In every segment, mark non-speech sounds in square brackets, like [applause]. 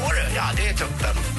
Mår du? Ja, det är toppen.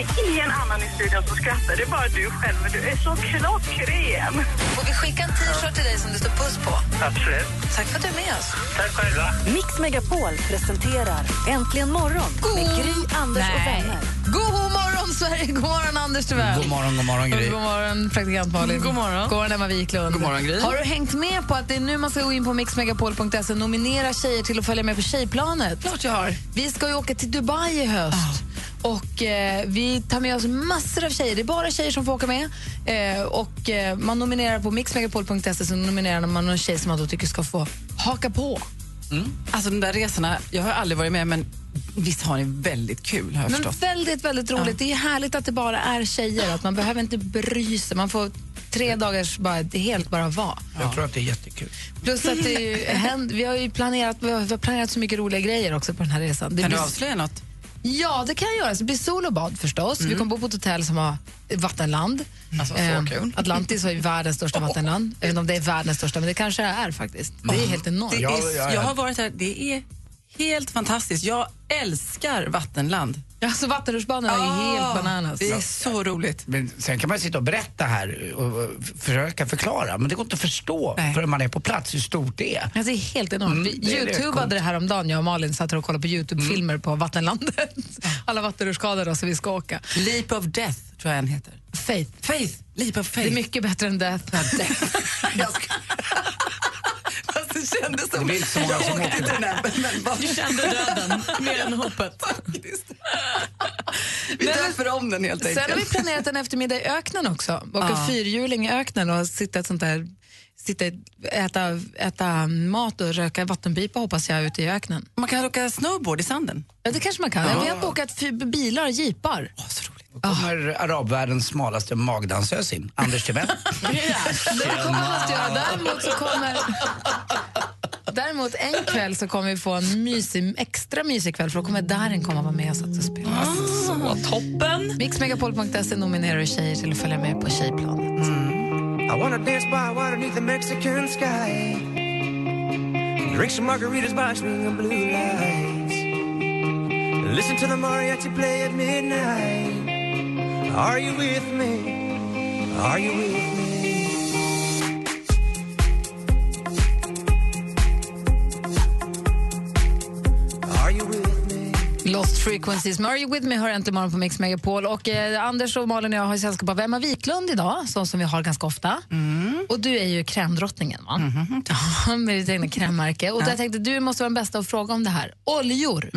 Det är ingen annan i studion som skrattar, det är bara du själv. Du är så klockren. Får vi skicka en t-shirt till dig som det står puss på? Absolut. Tack för att du är med oss. Tack själva. Mix Megapol presenterar Äntligen morgon med Gry, Anders och vänner. God morgon, Sverige! God morgon, Anders Timell. God morgon, god morgon Gry. God morgon, praktikant Malin. God morgon. God morgon, Emma Wiklund. God morgon, Gry. Har du hängt med på att det är nu man ska gå in på mixmegapol.se och nominera tjejer till att följa med på Tjejplanet? Klart jag har. Vi ska ju åka till Dubai i höst. Och eh, Vi tar med oss massor av tjejer. Det är bara tjejer som får åka med. Eh, och eh, Man nominerar på mixmegapol.se så nominerar man någon tjej som man då tycker ska få haka på. Alltså de där resorna, jag har aldrig varit med men visst har ni väldigt kul har jag Men förstått. väldigt, väldigt roligt. Det är härligt att det bara är tjejer. Att Man behöver inte bry sig. Man får tre dagars bara, helt bara vara. Jag tror att det är jättekul. Plus att det är ju, [laughs] vi har ju planerat, vi har planerat så mycket roliga grejer också på den här resan. Det Kan du blir, avslöja något? Ja, det kan jag göra. Så det blir sol och bad förstås. Vi kommer bo på ett hotell som har vattenland. Alltså, så kul. Atlantis har ju världens största [laughs] vattenland. Jag vet inte om det är världens största, men det kanske det är faktiskt. Det är helt enormt. Är, ja, ja. Jag har varit här, det är helt fantastiskt. Jag älskar vattenland. Ja, så vattenrutschbanorna är ju helt bananas. Det är så roligt. Men sen kan man sitta och berätta här och och försöka förklara, men det går inte att förstå Nej. förrän man är på plats hur stort det är. Alltså, det är helt enormt. Mm, Vi det Youtubade coolt. det här om dagen jag och Malin satt och kollade på Youtube-filmer på vattenlandet. [laughs] Alla vattenrutschkador då, så vi ska åka. Leap of Death tror jag en heter. Faith. Faith, Leap of Faith. Det är mycket bättre än Death. Fast [laughs] [laughs] det kändes som... Det blir inte så många jag som [laughs] åkte inte den här, men bara... Du kände döden mer än hoppet. [laughs] Faktiskt. Vi Men- döper om den helt Sen har vi enkelt. planerat en eftermiddag i öknen också. Åka Ja. fyrhjuling i öknen och sitta ett sånt där Sitta, äta, äta mat och röka vattenpipa hoppas jag ute i öknen. Man kan åka snowboard i sanden. Ja, det kanske man kan. Vi har bokat fy- bilar och jeepar. Roligt. Då kommer arabvärldens smalaste magdansös in, Anders Timell. [laughs] Det kommer man att göra. Däremot så kommer... Däremot en kväll så kommer vi få en mysig, extra mysig kväll för då kommer Darin komma vara med oss också och spela. Så toppen! Mixmegapol.se nominerar tjejer till att följa med på Tjejplanet. I wanna dance by water beneath the Mexican sky. Drink some margaritas by swinging blue lights. Listen to the mariachi play at midnight. Are you with me? Are you with me? Are you with me? Lost Frequencies med Are You With Me hör äntligen morgon på Mix Megapol. Och, eh, Anders och Malin och jag har sällskap av Emma Wiklund idag, sån som vi har ganska ofta. Och du är ju krämdrottningen, va? Ja, [laughs] med ditt egna krämmärke. Och då jag tänkte du måste vara den bästa att fråga om det här. Oljor.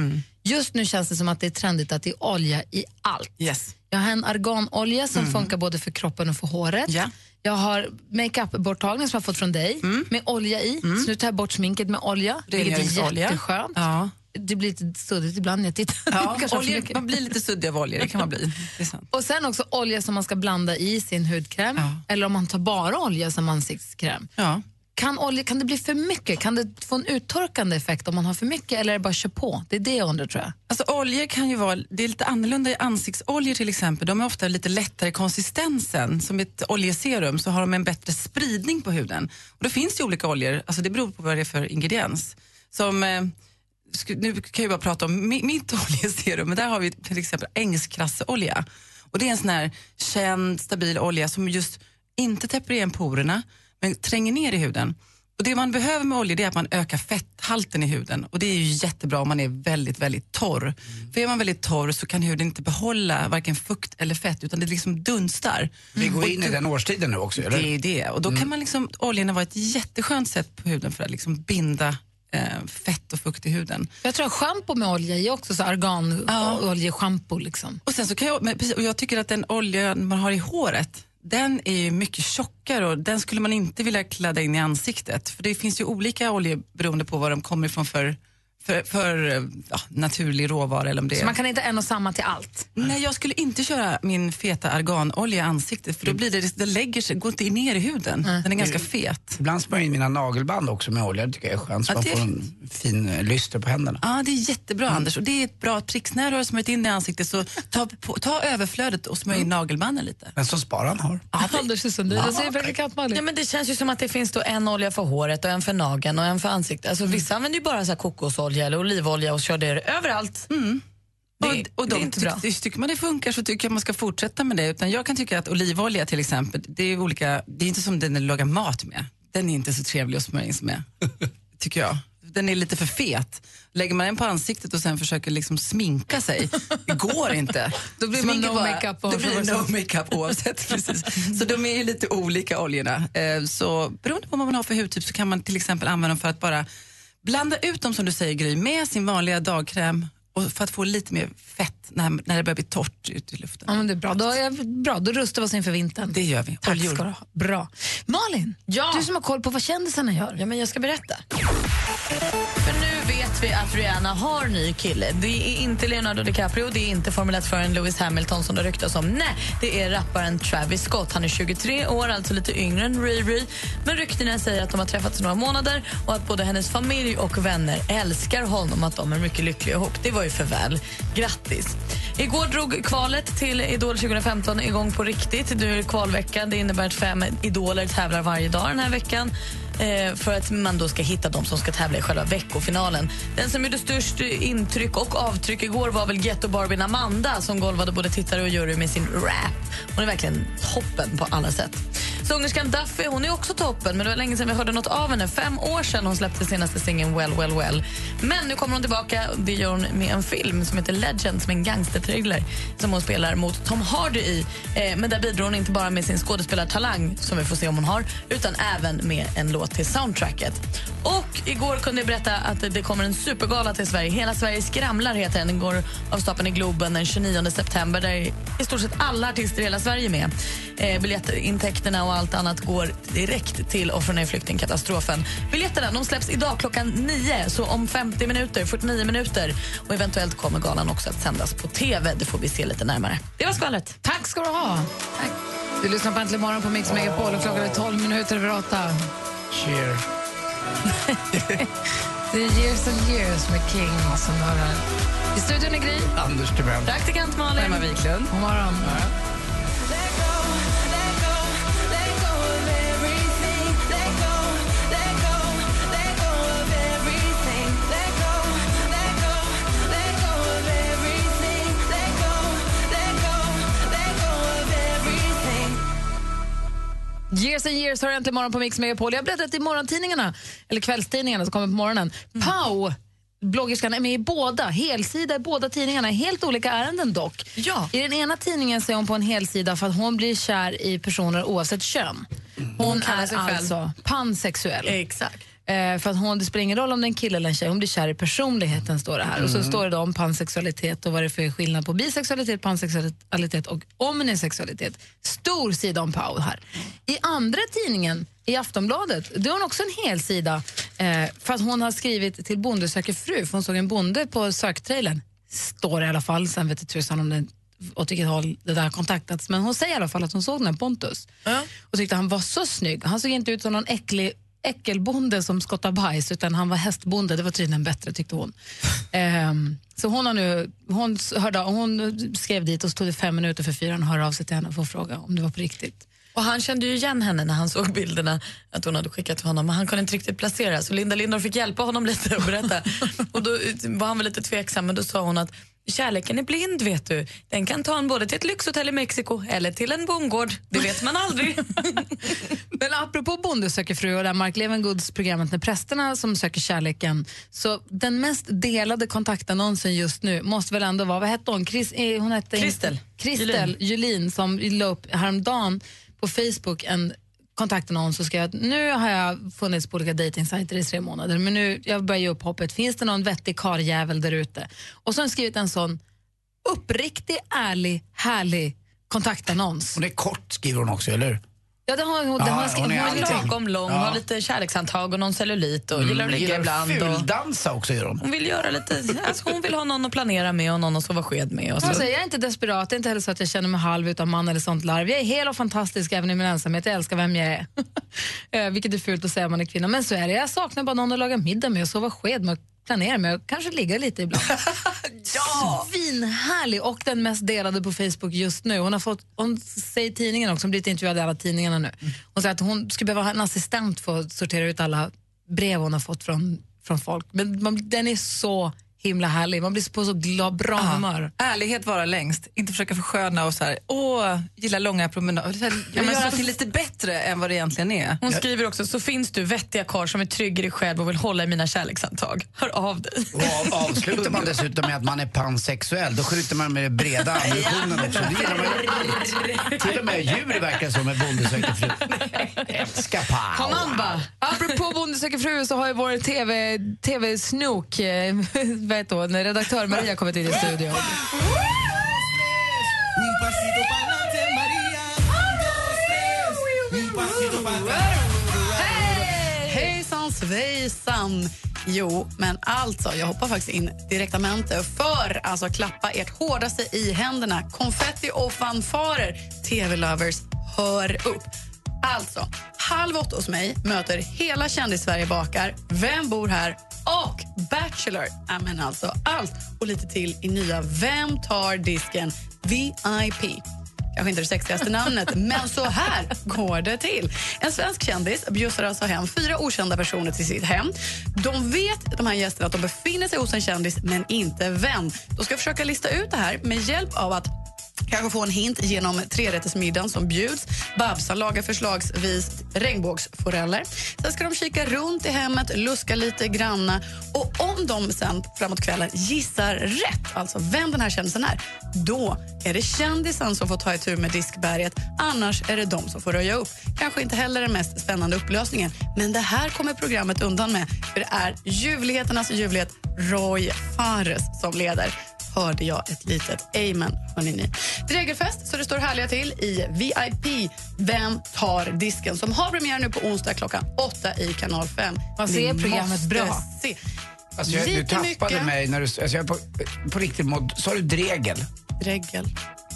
Just nu känns det som att det är trendigt att det är olja i allt. Yes. Jag har en arganolja som funkar både för kroppen och för håret. Ja. Jag har makeup-borttagning som jag har fått från dig med olja i. Så nu tar jag bort sminket med olja, vilket är jätteskönt. Ja. Det blir lite suddigt ibland när jag tittar. Ja, [laughs] mycket. man blir lite suddig av oljor, det kan man bli. Och sen också olja som man ska blanda i sin hudkräm. Ja. Eller om man tar bara olja som ansiktskräm. Ja. Kan, olja, kan det bli för mycket? Kan det få en uttorkande effekt om man har för mycket eller är det bara kör på? Det är det jag undrar tror jag. Alltså oljor kan ju vara, det är lite annorlunda i ansiktsoljor till exempel. De är ofta lite lättare i konsistensen. Som ett oljeserum så har de en bättre spridning på huden. Och då finns det olika oljor, alltså det beror på vad det är för ingrediens. Som, eh, nu kan jag bara prata om mitt [laughs] oljeserum, men där har vi till exempel ängskrasseolja. Och det är en sån här känd, stabil olja som just inte täpper igen porerna, men tränger ner i huden. Och Det man behöver med olja är att man ökar fetthalten i huden. Och Det är ju jättebra om man är väldigt, väldigt torr. För är man väldigt torr så kan huden inte behålla varken fukt eller fett utan det liksom dunstar. Vi går in i den årstiden nu också, eller? Det är ju det. Och då kan man liksom, oljorna vara ett jätteskönt sätt på huden för att liksom binda eh, fett och fukt i huden. Jag tror att schampo med olja är också så arganoljeschampo. Liksom. Och sen så kan jag, och jag tycker att den olja man har i håret den är ju mycket tjockare och den skulle man inte vilja kladda in i ansiktet. För det finns ju olika oljor beroende på var de kommer ifrån för, för, för ja, naturlig råvara eller om det Så är. man kan inte en och samma till allt? Nej, jag skulle inte köra min feta arganolja i ansiktet för då blir det, det lägger sig, går inte ner i huden. Den är ganska fet. Ibland smörjer jag in mina nagelband också med olja, det tycker jag är skönt. Så Ja, man det- får en fin eh, lyster på händerna. Ja, det är jättebra Anders och det är ett bra trix. När du har smörjt in det i ansiktet så ta, på, ta överflödet och smörj in nagelbanden lite. Men som sparan har. Anders är Sundin, vad säger praktikant Malin? Ja, men det känns ju som att det finns då en olja för håret och en för nageln och en för ansiktet. Alltså, Vissa använder ju bara så här kokosolja eller olivolja och kör det överallt. Det, och, och det är de inte bra. tyck, tycker man det funkar så tycker jag man ska fortsätta med det. Utan jag kan tycka att olivolja till exempel, det är olika, det är inte som den att laga mat med. Den är inte så trevlig att smörja in sig med, [laughs] tycker jag. Den är lite för fet. Lägger man den på ansiktet och sen försöker liksom sminka sig, det går inte. [laughs] Då blir man no bara- makeup Då blir det no makeup oavsett. [laughs] precis. Så de är ju lite olika oljorna. Eh, Så beroende på vad man har för hudtyp så kan man till exempel använda dem för att bara blanda ut dem som du säger Gry med sin vanliga dagkräm och för att få lite mer fett när, när det börjar bli torrt ute i luften. Ja, men det är bra. Då, är, bra. Då rustar vi oss inför vintern. Det gör vi. Tack ska du ha. Bra. Malin, du som har koll på vad kändisarna gör. Ja, men jag ska berätta. För nu vet vi att Rihanna har ny kille. Det är inte Leonardo DiCaprio, det är inte Formel 1-föraren Lewis Hamilton som det ryktas om. Nej, det är rapparen Travis Scott. Han är 23 år, alltså lite yngre än Riri. Men ryktena säger att de har träffats i några månader och att både hennes familj och vänner älskar honom, att de är mycket lyckliga ihop. Det var ju för väl. Grattis! Igår drog kvalet till Idol 2015 igång på riktigt. Nu är det kvalvecka. Det innebär att fem idoler tävlar varje dag den här veckan Eh, för att man då ska hitta de som ska tävla i själva veckofinalen. Den som gjorde störst intryck och avtryck igår var väl Ghetto-Barbien Amanda som golvade både tittare och jury med sin rap. Hon är verkligen toppen på alla sätt. Sångerskan Duffy hon är också toppen, men det var länge sedan vi hörde något av henne. Fem år sedan hon släppte senaste singeln Well, well, well. Men nu kommer hon tillbaka. Det gör hon med en film som heter Legend, som är en gangsterthriller som hon spelar mot Tom Hardy i. Eh, men där bidrar hon inte bara med sin skådespelartalang, som vi får se om hon har, utan även med en låt till soundtracket. Och igår kunde jag berätta att det kommer en supergala till Sverige. Hela Sverige skramlar heter den. Den går av stapeln i Globen den 29 september där i stort sett alla artister i hela Sverige är med. Eh, biljettintäkterna och allt annat går direkt till offren i flyktingkatastrofen. Biljetterna de släpps idag klockan 9, så om 50 minuter, 49 minuter. Och eventuellt kommer galan också att sändas på TV. Det får vi se lite närmare. Det var skvallret. Tack ska du ha. Tack. Du lyssnar på Äntligen morgon på Mix Megapol och klockan är 12 minuter över 8. Cheer. [laughs] Det är Years and years med King som. I studion är Gry. Anders Timell. Praktikant Malin. Emma Wiklund. God morgon. Years and years har äntligen morgon på Mix Megapol. Jag har berättat i morgontidningarna, eller kvällstidningarna som kommer på morgonen. Pau, bloggerskan, är med i båda, helsida i båda tidningarna. Helt olika ärenden dock. Ja. I den ena tidningen så är hon på en helsida för att hon blir kär i personer oavsett kön. Hon kallar är alltså pansexuell. Exakt. Eh, för att hon, det spelar ingen roll om det är en kille eller en tjej, hon blir kär i personligheten står det här. Och så står det om pansexualitet och vad det är för skillnad på bisexualitet, pansexualitet och omnisexualitet. Stor sida om Pau här. I andra tidningen, i Aftonbladet, då har hon också en hel sida eh, för att hon har skrivit till Bonde söker fru, för hon såg en bonde på söktrailern. Står det i alla fall, sen vet jag tusan om det åt vilket håll det där kontaktats. Men hon säger i alla fall att hon såg den här Pontus och tyckte han var så snygg. Han såg inte ut som någon äcklig äckelbonde som skottar bajs utan han var hästbonde, det var tydligen bättre tyckte hon. [laughs] Ehm, så hon, har nu, hon, hörde, hon skrev dit och så tog det fem minuter för fyra att höra av sig till henne att fråga om det var på riktigt. Och han kände ju igen henne när han såg bilderna att hon hade skickat till honom men han kunde inte riktigt placera så Linda Lindor fick hjälpa honom lite och berätta. [laughs] och då var han väl lite tveksam men då sa hon att kärleken är blind vet du. Den kan ta en både till ett lyxhotell i Mexiko eller till en bondgård. Det vet man aldrig. [laughs] Men apropå Bonde söker fru och det här Mark Levengoods programmet med prästerna som söker kärleken. Så den mest delade kontaktannonsen just nu måste väl ändå vara, vad hette hon? Chris, eh, hon hette Kristel. Kristel Julin som la upp häromdagen på Facebook en kontaktannons och ska att nu har jag funnits på olika dejtingsajter i tre månader men nu jag börjar ge upp hoppet. Finns det någon vettig karljävel där ute? Och så har hon skrivit en sån uppriktig, ärlig, härlig kontaktannons. Hon är kort skriver hon också, eller hur? Ja, det har hon, det Ja, har hon är Hon är lagom lång, Ja. har lite kärlekshandtag och någon cellulit och gillar att ligga gillar ibland. Och fuldansa också gör hon. hon vill göra lite, alltså hon vill ha någon att planera med och någon att sova sked med. Och så. Alltså, jag är inte desperat, det är inte heller så att jag känner mig halv utan man eller sånt larv. Jag är hel och fantastisk även i min ensamhet, jag älskar vem jag är. [laughs] Eh, Vilket är fult att säga om man är kvinna, men så är det. Jag saknar bara någon att laga middag med och sova sked med planera med och kanske ligga lite ibland. [laughs] ja! Svinhärlig och den mest delade på Facebook just nu. Hon har fått, hon säger tidningen också, hon blivit intervjuad i alla tidningarna nu. Hon säger att hon skulle behöva ha en assistent för att sortera ut alla brev hon har fått från, från folk. Men man, den är så himla härlig, man blir på så glad, bra humör. Ärlighet vara längst, inte försöka försköna och så här, åh, gilla långa promenader. Ja, men göra så- till lite bättre än vad det egentligen är. Hon skriver också, så finns du vettiga karl som är trygg i dig själv och vill hålla i mina kärlekshandtag. Hör av dig. Och av, avslutar man dessutom med att man är pansexuell, då skjuter man med den breda ammunitionen också. Det gillar man. Till och med djur verkar som en bonde söker fru. Älskar pow. Apropå Bonde söker fru så har ju vår TV, TV-snok, eh, vad heter hon, redaktör Maria kommit in i studion. Hejsan svejsan! Jo, men alltså, jag hoppar faktiskt in direktamente för alltså klappa ert hårdaste i händerna. Konfetti och fanfarer. TV-lovers, hör upp. Alltså, halv åtta hos mig möter hela kändis-Sverige bakar Vem bor här? och Bachelor. Ja, men alltså allt och lite till i nya Vem tar disken? VIP. Kanske inte det sexigaste namnet, [laughs] men så här går det till. En svensk kändis bjussar alltså hem fyra okända personer till sitt hem. De vet, de här gästerna, att de befinner sig hos en kändis, men inte vem. De ska försöka lista ut det här med hjälp av att Kanske få en hint genom trerättersmiddagen som bjuds. Babsan lagar förslagsvis regnbågsforeller. Sen ska de kika runt i hemmet, luska lite granna. Och om de sen framåt kvällen gissar rätt, alltså vem den här kändisen är, då är det kändisen som får ta itu med diskberget. Annars är det de som får röja upp. Kanske inte heller den mest spännande upplösningen, men det här kommer programmet undan med. För det är ljuvligheternas ljuvlighet Roy Fares som leder hörde jag ett litet amen. Hörrni ni. Det är regelfest, så det står härliga till i VIP Vem tar disken? som har premiär nu på onsdag klockan åtta i kanal 5. Man ser Ni programmet måste bra. Se. Alltså, jag, du tappade mycket. mig när du... Alltså, jag på, på riktigt måd, Sa du dregel? Dregel.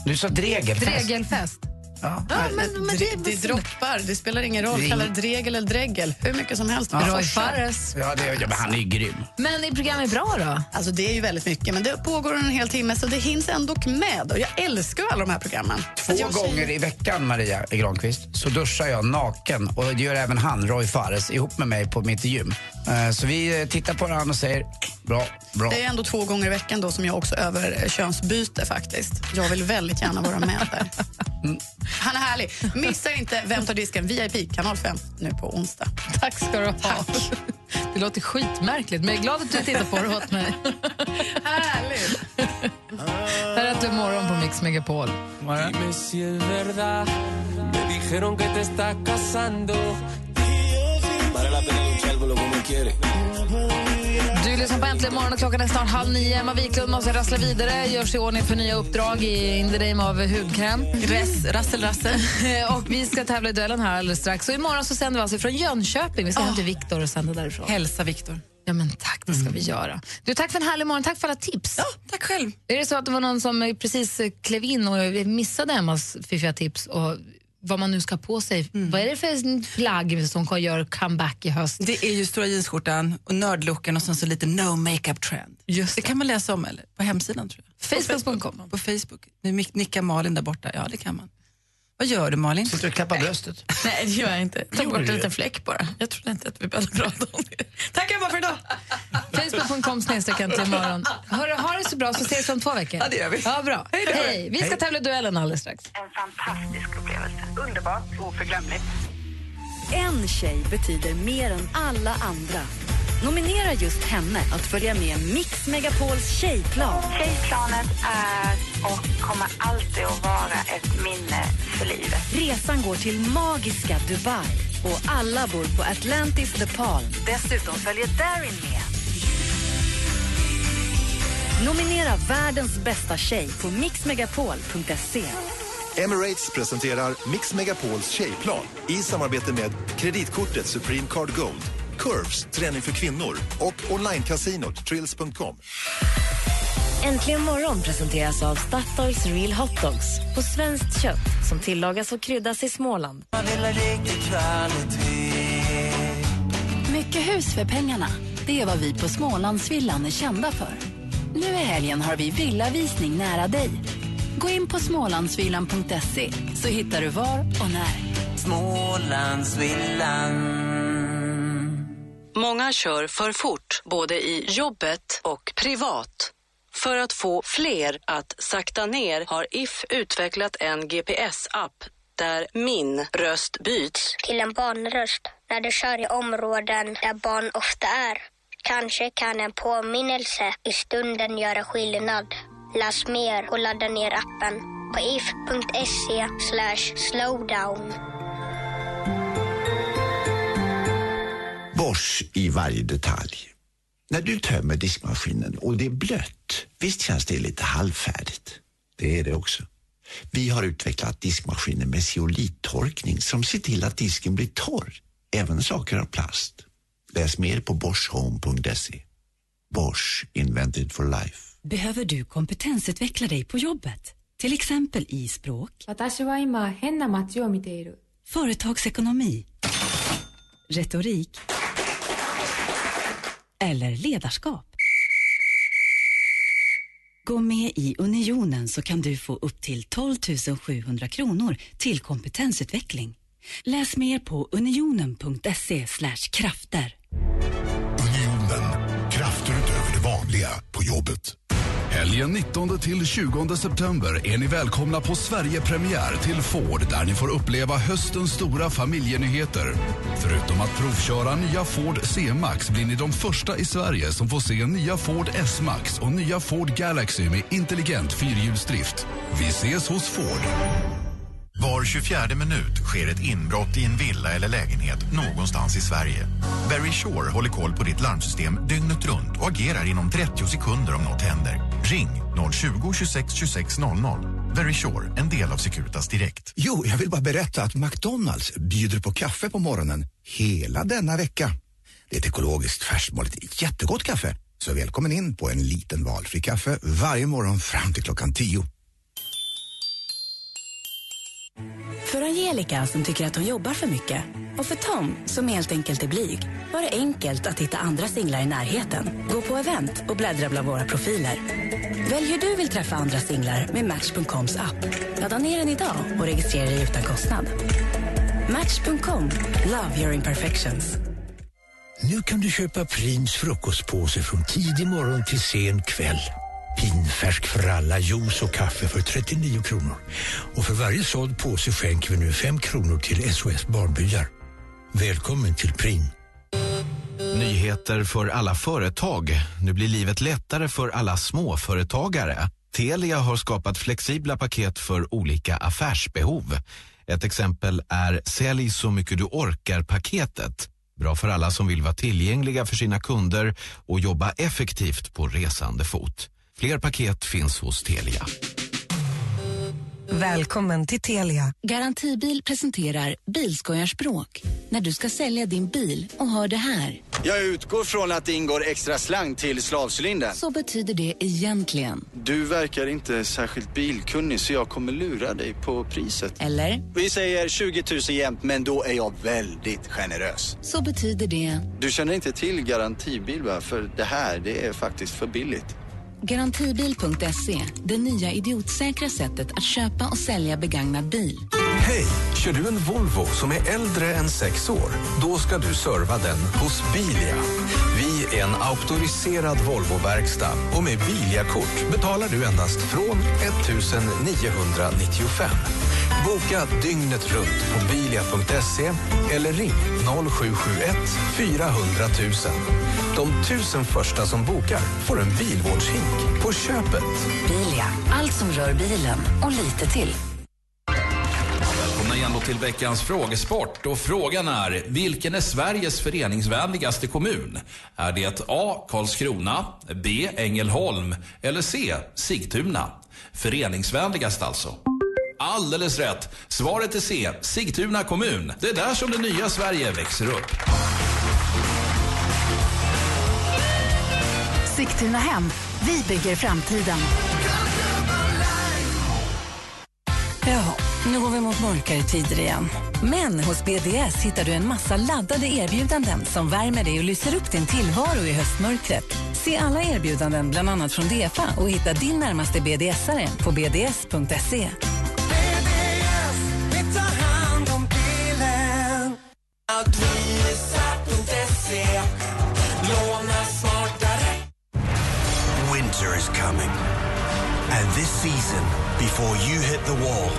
Du sa dregelfest. Dregelfest. Ja. Ja, men, men det, det droppar, det spelar ingen roll. Är Kalla det dregel eller dregel. Hur mycket som helst. Ja. Roy. Fares. Ja, det, ja, men han är ju grym. Men är programmet bra då? Alltså det är ju väldigt mycket, men det pågår en hel timme så det hinns ändå med. Och jag älskar alla de här programmen. Två säger- gånger i veckan, Maria Granqvist, så duschar jag naken och det gör även han, Roy Fares, ihop med mig på mitt gym. Eh, Så vi eh, tittar på varandra och säger bra, bra. Det är ändå två gånger i veckan då som jag också över könsbyte faktiskt. Jag vill väldigt gärna vara med där. [laughs] Han är härlig. Missa inte Vem tar disken? VIP, kanal 5, nu på onsdag. Tack ska du ha. Det låter skitmärkligt, men jag är glad att du tittar på det åt mig. Härligt! Här är du morgon på Mix Megapol. Vale Du lyssnar på Äntligen morgon och klockan är snart halv nio. Emma Wiklund måste rassla vidare, gör sig i ordning för nya uppdrag i In the name av hudkräm. Res, rassel, rassel. [laughs] och vi ska tävla i duellen här alldeles strax. Och imorgon så sänder vi alltså från Jönköping. Vi ska hem till Viktor och sända därifrån. Hälsa Viktor. Ja, men tack, det ska vi göra. Du, tack för en härlig morgon. Tack för alla tips. Ja, tack själv. Är det så att det var någon som precis klev in och missade Emmas fiffiga tips och vad man nu ska ha på sig? Vad är det för plagg som göra comeback i höst? Det är ju stora jeansskjortan och nördlooken och sen så lite no makeup trend. Just det. kan man läsa om eller, på hemsidan tror jag. Facebook.com. På Facebook. Nu nickar Malin där borta. Ja, det kan man. Vad gör du Malin? Sitter du och klappar bröstet? [laughs] Nej, det gör jag inte. Ta bort en liten fläck bara. Jag trodde inte att vi behövde prata om det. Tack Emma för idag! Facebook.com snedstreck imorgon. Hörru, ha det så bra så ses vi om två veckor. Ja, det gör vi. Ja, bra. Hej. Hej. Vi ska Hej. tävla duellen alldeles strax. En fantastisk upplevelse. Underbart, oförglömligt. En tjej betyder mer än alla andra. Nominera just henne att följa med Mix Megapols tjejplan. Tjejplanet är och kommer alltid att vara ett minne för livet. Resan går till magiska Dubai och alla bor på Atlantis The Palm. Dessutom följer Darin med. Nominera världens bästa tjej på mixmegapol.se. Emirates presenterar Mix Megapols tjejplan i samarbete med kreditkortet Supreme Card Gold, Curves, träning för kvinnor och onlinecasinot Trills.com. Äntligen morgon presenteras av Statoils Real Hot Dogs på svenskt kött som tillagas och kryddas i Småland. Mycket hus för pengarna. Det är vad vi på Smålandsvillan är kända för. Nu i helgen har vi villavisning nära dig. Gå in på smålandsvillan.se så hittar du var och när. Smålandsvillan. Många kör för fort, både i jobbet och privat. För att få fler att sakta ner har If utvecklat en GPS-app där min röst byts till en barnröst när du kör i områden där barn ofta är. Kanske kan en påminnelse i stunden göra skillnad. Läs mer och ladda ner appen på if.se slowdown. Bosch i varje detalj. När du tömmer diskmaskinen och det är blött, visst känns det lite halvfärdigt? Det är det också. Vi har utvecklat diskmaskiner med zeolittorkning som ser till att disken blir torr, även saker av plast. Läs mer på boschhome.se. Bosch Invented for Life. Behöver du kompetensutveckla dig på jobbet? Till exempel i språk? Företagsekonomi? Retorik? Eller ledarskap. Gå med i Unionen så kan du få upp till 12 700 kronor till kompetensutveckling. Läs mer på unionen.se krafter. Unionen. Krafter utöver det vanliga på jobbet. Helgen 19 till 20 september är ni välkomna på Sverigepremiär till Ford där ni får uppleva höstens stora familjenyheter. Förutom att provköra nya Ford C-Max blir ni de första i Sverige som får se nya Ford S-Max och nya Ford Galaxy med intelligent fyrhjulsdrift. Vi ses hos Ford. Var 24 minut sker ett inbrott i en villa eller lägenhet någonstans i Sverige. Very Shore håller koll på ditt larmsystem dygnet runt och agerar inom 30 sekunder om något händer. Ring 020 26 26 00. Very Shore, en del av Securitas Direkt. Jo, jag vill bara berätta att McDonalds bjuder på kaffe på morgonen hela denna vecka. Det är ett ekologiskt färskmåligt jättegott kaffe. Så välkommen in på en liten valfri kaffe varje morgon fram till klockan tio. För Angelica som tycker att hon jobbar för mycket och för Tom som helt enkelt är blyg var det enkelt att hitta andra singlar i närheten. Gå på event och bläddra bland våra profiler. Välj hur du vill träffa andra singlar med Match.coms app. Ladda ner den idag och registrera dig utan kostnad. Match.com. Love your imperfections. Nu kan du köpa Prims frukostpåse från tidig morgon till sen kväll. Pinfärsk för alla, juice och kaffe för 39 kronor. Och för varje såld påse skänker vi nu 5 kronor till SOS Barnbyar. Välkommen till Prin. Nyheter för alla företag. Nu blir livet lättare för alla småföretagare. Telia har skapat flexibla paket för olika affärsbehov. Ett exempel är Sälj så mycket du orkar-paketet. Bra för alla som vill vara tillgängliga för sina kunder och jobba effektivt på resande fot. Fler paket finns hos Telia. Välkommen till Telia. Garantibil presenterar Bilskojarspråk. När du ska sälja din bil och hör det här. Jag utgår från att det ingår extra slang till slavcylindern. Så betyder det egentligen. Du verkar inte särskilt bilkunnig så jag kommer lura dig på priset. Eller? Vi säger 20 000 jämt men då är jag väldigt generös. Så betyder det... Du känner inte till garantibil va? För det här, det är faktiskt för billigt. Garantibil.se, det nya idiotsäkra sättet att köpa och sälja begagnad bil. Hej! Kör du en Volvo som är äldre än sex år? Då ska du serva den hos Bilia. Vi är en auktoriserad Volvo-verkstad och med Bilia-kort betalar du endast från 1995. Boka dygnet runt på bilia.se eller ring 0771 400 000. De tusen första som bokar får en bilvårdshink på köpet. Bilia, allt som rör bilen och lite till. Välkomna igen då till veckans frågesport. Och frågan är, vilken är Sveriges föreningsvänligaste kommun? Är det A. Karlskrona, B. Ängelholm eller C. Sigtuna? Föreningsvänligast alltså. Alldeles rätt. Svaret är C. Sigtuna kommun. Det är där som det nya Sverige växer upp. Sigtuna hem. Vi bygger framtiden. Ja, nu går vi mot mörkare tider igen. Men hos BDS hittar du en massa laddade erbjudanden som värmer dig och lyser upp din tillvaro i höstmörkret. Se alla erbjudanden, bland annat från Defa och hitta din närmaste BDS-are på bds.se. Winter is coming. And this season, before you hit the wall,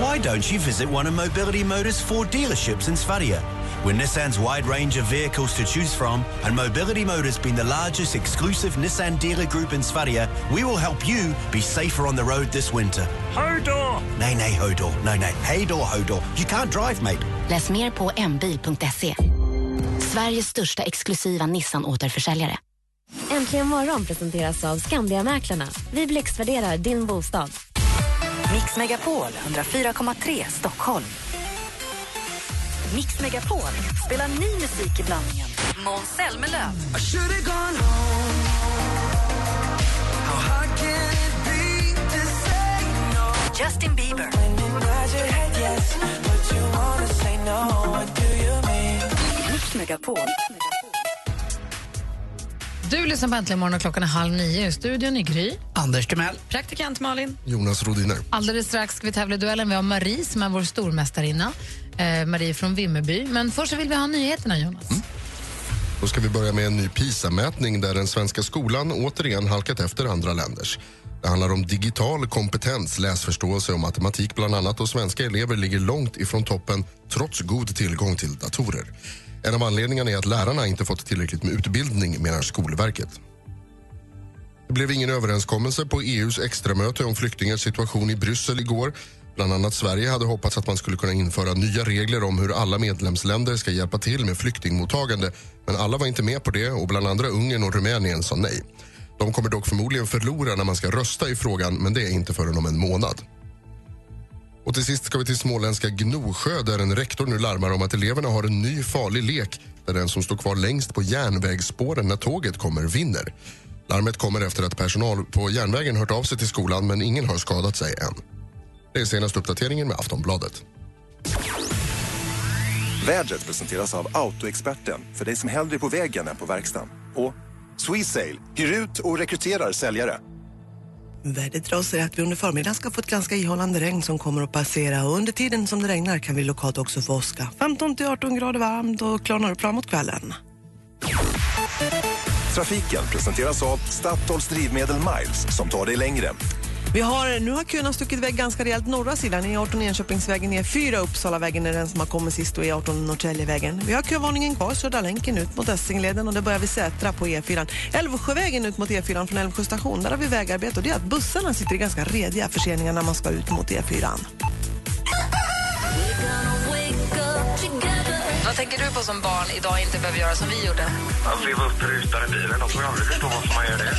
why don't you visit one of Mobility Motors' Ford dealerships in Sverige? With Nissan's wide range of vehicles to choose from and Mobility Motors being the largest exclusive Nissan dealer group in Sverige, we will help you be safer on the road this winter. Hodor! Nej, nej, Hodor. Nej, nej. Hejdå, Hodor. You can't drive, mate. Läs mer på mbil.se. Sveriges största exklusiva Nissan-återförsäljare. Äntligen morgon presenteras av Skandiamäklarna. Vi blixtvärderar din bostad. Mix Megapol 104,3 Stockholm. Mix Megapol spelar ny musik i blandningen. Måns Zelmerlöw. Justin Bieber. Mix Megapol. Du lyssnar på Äntligen morgon och klockan är halv nio. I studion i Gry. Anders Timell. Praktikant Malin. Jonas Rodiner. Alldeles strax ska vi tävla i duellen. Vi har Marie som är vår stormästarinna. Eh, Marie från Vimmerby. Men först så vill vi ha nyheterna, Jonas. Då ska vi börja med en ny PISA-mätning där den svenska skolan återigen halkat efter andra länders. Det handlar om digital kompetens, läsförståelse och matematik bland annat och svenska elever ligger långt ifrån toppen trots god tillgång till datorer. En av anledningarna är att lärarna inte fått tillräckligt med utbildning, menar Skolverket. Det blev ingen överenskommelse på EUs extramöte om flyktingars situation i Bryssel igår. Bland annat Sverige hade hoppats att man skulle kunna införa nya regler om hur alla medlemsländer ska hjälpa till med flyktingmottagande. Men alla var inte med på det och bland andra Ungern och Rumänien sa nej. De kommer dock förmodligen förlora när man ska rösta i frågan, men det är inte förrän om en månad. Och till sist ska vi till småländska Gnosjö där en rektor nu larmar om att eleverna har en ny farlig lek där den som står kvar längst på järnvägsspåren när tåget kommer vinner. Larmet kommer efter att personal på järnvägen hört av sig till skolan men ingen har skadat sig än. Det är senaste uppdateringen med Aftonbladet. Vädret presenteras av Autoexperten för dig som hellre är på vägen än på verkstaden. Och Sweesail hyr ut och rekryterar säljare. Vädret drar sig att vi under förmiddagen ska få ett ganska ihållande regn som kommer att passera och under tiden som det regnar kan vi lokalt också få åska. 15 till 18 grader varmt och klarnar upp framåt mot kvällen. Trafiken presenteras av Statoils drivmedel Miles som tar dig längre. Vi har, nu har köerna stuckit iväg ganska rejält norra sidan. E18 Enköpingsvägen, E4 Uppsalavägen är den som har kommit sist och E18 Norrtäljevägen. Vi har kövarningen kvar, Södra länken ut mot Essingleden och det börjar vi Sätra på E4. Älvsjövägen ut mot E4 från Älvsjö station, där har vi vägarbete och det är att bussarna sitter i ganska rediga förseningar när man ska ut mot E4. Vad tänker du på som barn idag inte behöver göra som vi gjorde? Att leva upp rutan i bilen. De ju aldrig förstå varför man gör det.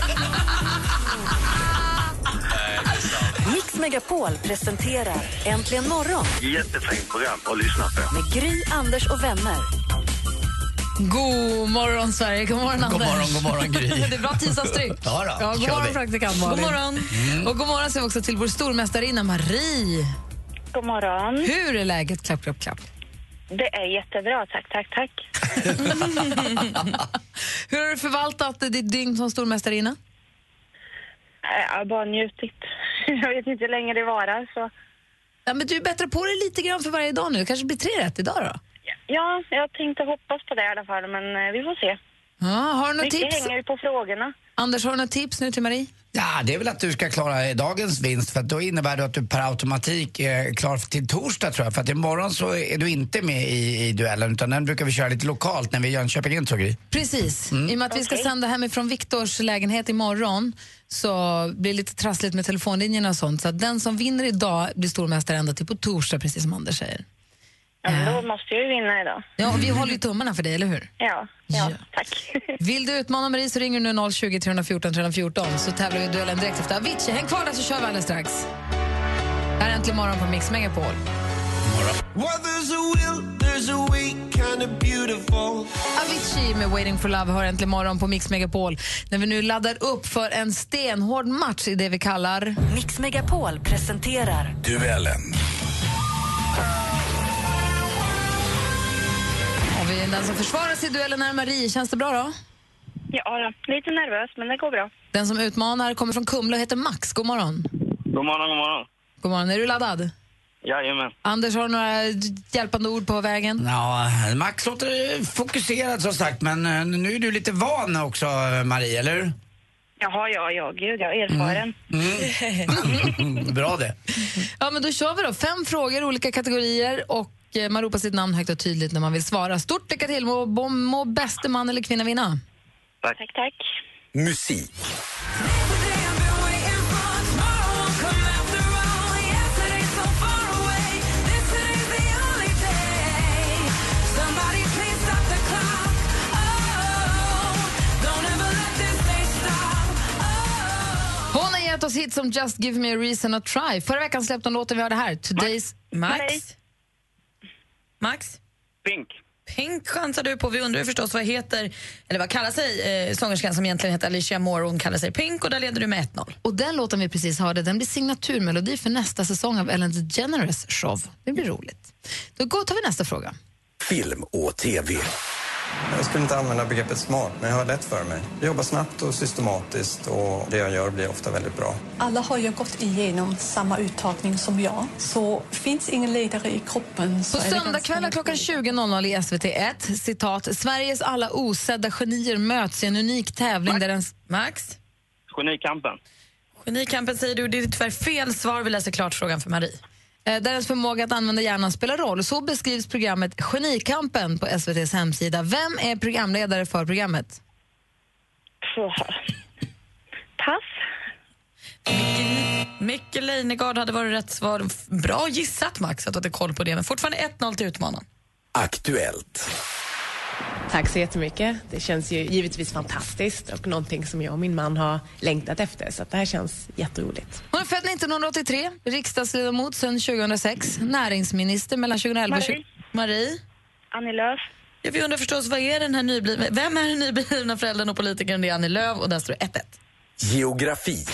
[laughs] Mix Megapol presenterar Äntligen morgon Jättefint program att lyssna på. med Gry, Anders och vänner. God morgon, Sverige. God morgon, God Anders. morgon, god morgon, Gry. [laughs] det är bra tisdagstryck. Ja då, ja, god morgon, praktikant Malin. God morgon. Mm. Och god morgon säger vi också till vår stormästarinna Marie. God morgon. Hur är läget? Klapp, klapp, klapp. Det är jättebra, tack, tack, tack. [laughs] [laughs] Hur har du förvaltat ditt dygn som stormästarinna? Jag har bara njutit. [laughs] Jag vet inte hur länge det varar, så... Ja, men du bättrar på dig lite grann för varje dag nu. Det kanske blir tre rätt idag då? Ja, jag tänkte hoppas på det i alla fall, men eh, vi får se. Ja, har du några Mycket tips? hänger ju på frågorna. Anders, har du några tips nu till Marie? Ja, det är väl att du ska klara dagens vinst för att då innebär det att du per automatik är klar till torsdag tror jag. För att imorgon så är du inte med i, i duellen utan den brukar vi köra lite lokalt när vi är i Jönköping in tror jag. Precis. Mm. I och med att vi ska sända hemifrån Viktors lägenhet imorgon så blir det lite trassligt med telefonlinjerna och sånt. Så att den som vinner idag blir stormästare ända till på torsdag, precis som Anders säger. Ja, men då måste jag ju vinna idag. Ja, och vi håller ju tummarna för dig, eller hur? Ja, ja, tack. [laughs] Vill du utmana Marie så ringer du nu 020 314 314 så tävlar vi i duellen direkt efter Avicii. Häng kvar där så kör vi alldeles strax. Här är Äntligen morgon på Mix Megapol. Avicii med Waiting for Love hör äntligen morgon på Mix Megapol när vi nu laddar upp för en stenhård match i det vi kallar... Mix Megapol presenterar Duellen. Och vi, den som försvarar sig i duellen är Marie. Känns det bra då? Ja, då. lite nervös, men det går bra. Den som utmanar kommer från Kumla och heter Max. God morgon. God morgon, god morgon. God morgon. Är du laddad? Jajamän. Anders, har du några hjälpande ord på vägen? Ja, Max låter fokuserad som sagt, men eh, nu är du lite van också, Marie, eller hur? Jaha, ja, ja, gud, jag är erfaren. Mm. [laughs] Bra det. Ja, men då kör vi då. Fem frågor, olika kategorier och man ropar sitt namn högt och tydligt när man vill svara. Stort lycka till! Må, må, må bäste man eller kvinna vinna. Tack, tack. Musik. Hon har gett oss hit som Just Give Me A Reason A Try. Förra veckan släppte hon låten vi hörde här. Today's... Max? Max? Pink. Pink chansar du på. Vi undrar ju förstås vad heter, eller vad kallar sig eh, sångerskan som egentligen heter Alicia Moore hon kallar sig Pink och där leder du med 1-0. Och den låten vi precis hörde den blir signaturmelodi för nästa säsong av Ellen DeGeneres show. Det blir roligt. Då går- tar vi nästa fråga. Film och TV. Jag skulle inte använda begreppet smart, men jag har lätt för mig. Jag jobbar snabbt och systematiskt och det jag gör blir ofta väldigt bra. Alla har ju gått igenom samma uttagning som jag, så finns ingen ledare i kroppen. Så På ganska klockan 20.00 i SVT1, citat, Sveriges alla osedda genier möts i en unik tävling där en... Max? Genikampen. Genikampen säger du, det är tyvärr fel svar. Vi läser klart frågan för Marie. Eh, Där ens förmåga att använda hjärnan spelar roll. Så beskrivs programmet Genikampen på SVTs hemsida. Vem är programledare för programmet? Pass. Micke Leijnegard hade varit rätt svar. Bra gissat Max att du hade koll på det, men fortfarande 1-0 till utmanaren. Aktuellt. Tack så jättemycket. Det känns ju givetvis fantastiskt och någonting som jag och min man har längtat efter. Så det här känns jätteroligt. Hon är född 1983, riksdagsledamot sedan 2006, näringsminister mellan 2011 och 20... Marie. Marie? Annie Lööf. Ja, vi undrar förstås, vad är den här nyblivna, vem är den nyblivna föräldern och politikern? Det är Annie Lööf och där står det 1-1. Geografi.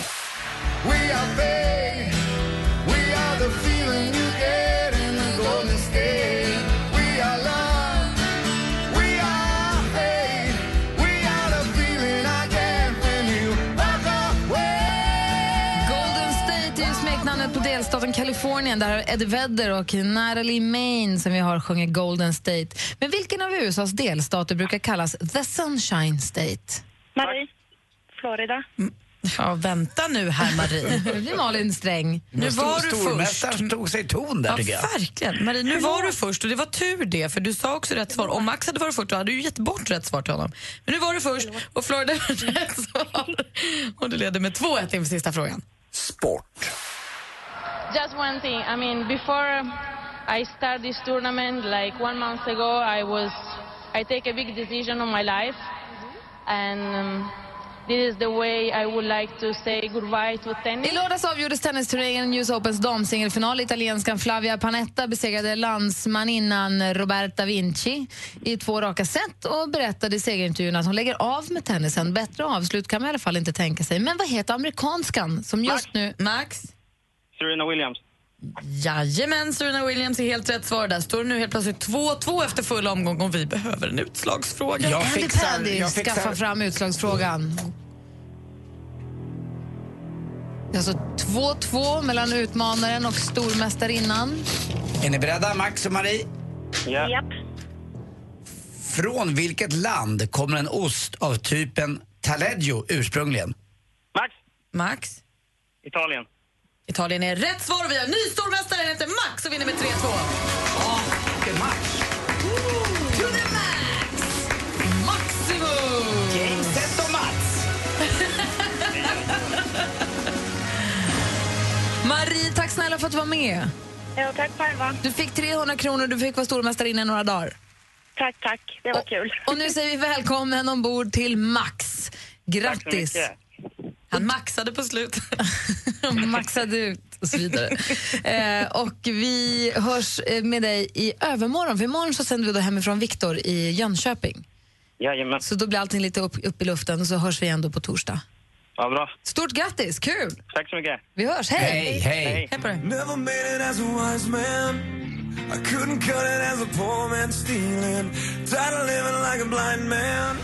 Kalifornien. Där har Eddie Vedder och Natalie Main som vi har sjunger Golden State. Men vilken av USAs delstater brukar kallas The Sunshine State? Marie. Florida. Ja, vänta nu här Marie. [laughs] Det blir Malin Sträng. Nu var du Stormästaren först. tog sig ton där Ja, tycker jag. verkligen. Marie, nu var du först och det var tur det, för du sa också rätt svar. Om Max hade varit först då hade du gett bort rätt svar till honom. Men nu var du först och Florida [laughs] var rätt svar. Och du leder med 2-1 inför sista frågan. Sport. Just one thing. I mean, before I start this tournament, like one month ago, I was I take a big decision on my life, and um, this is the way I would like to say goodbye to tennis. I lördags avgjordes tennisturneringen US Opens damsingelfinal. Italienskan Flavia Panetta besegrade landsmaninnan Roberta Vinci i två raka set och berättade i segerintervjun att hon lägger av med tennisen. Bättre avslut kan man i alla fall inte tänka sig. Men vad heter amerikanskan som just nu... Max? Serena Williams. Jajamän, Serena Williams är helt rätt svar. Där står det nu helt plötsligt 2-2 efter full omgång och vi behöver en utslagsfråga. Jag Andy fixar- Paddy jag fixar- skaffa fram utslagsfrågan. Alltså 2-2 mellan utmanaren och stormästarinnan. Är ni beredda, Max och Marie? Ja. Japp. Från vilket land kommer en ost av typen taleggio ursprungligen? Max. Max? Italien. Italien är rätt svar och vi har en ny stormästare. Han heter Max och vinner med 3-2. Åh, vilken match! To the max! Maximum! Game, set och Mats! [laughs] Marie, tack snälla för att du var med. Ja, tack själva. Du fick 300 kronor du fick vara stormästarinna i några dagar. Tack, tack. Det var kul. Och nu säger vi välkommen ombord till Max. Grattis! Han maxade på slutet. [laughs] Maxade ut. och så vidare. eh, och vi hörs eh, med dig i övermorgon, för imorgon så sänder vi då hemifrån Viktor i Jönköping. Jajamän. Så då blir allting lite upp, upp i luften och så hörs vi igen då på torsdag. Ja, bra. Stort grattis, kul! Tack så mycket. Vi hörs, hej! Hej, hej. Hej på dig. I couldn't cut it as a poor man stealing. Tired of living like a blind man.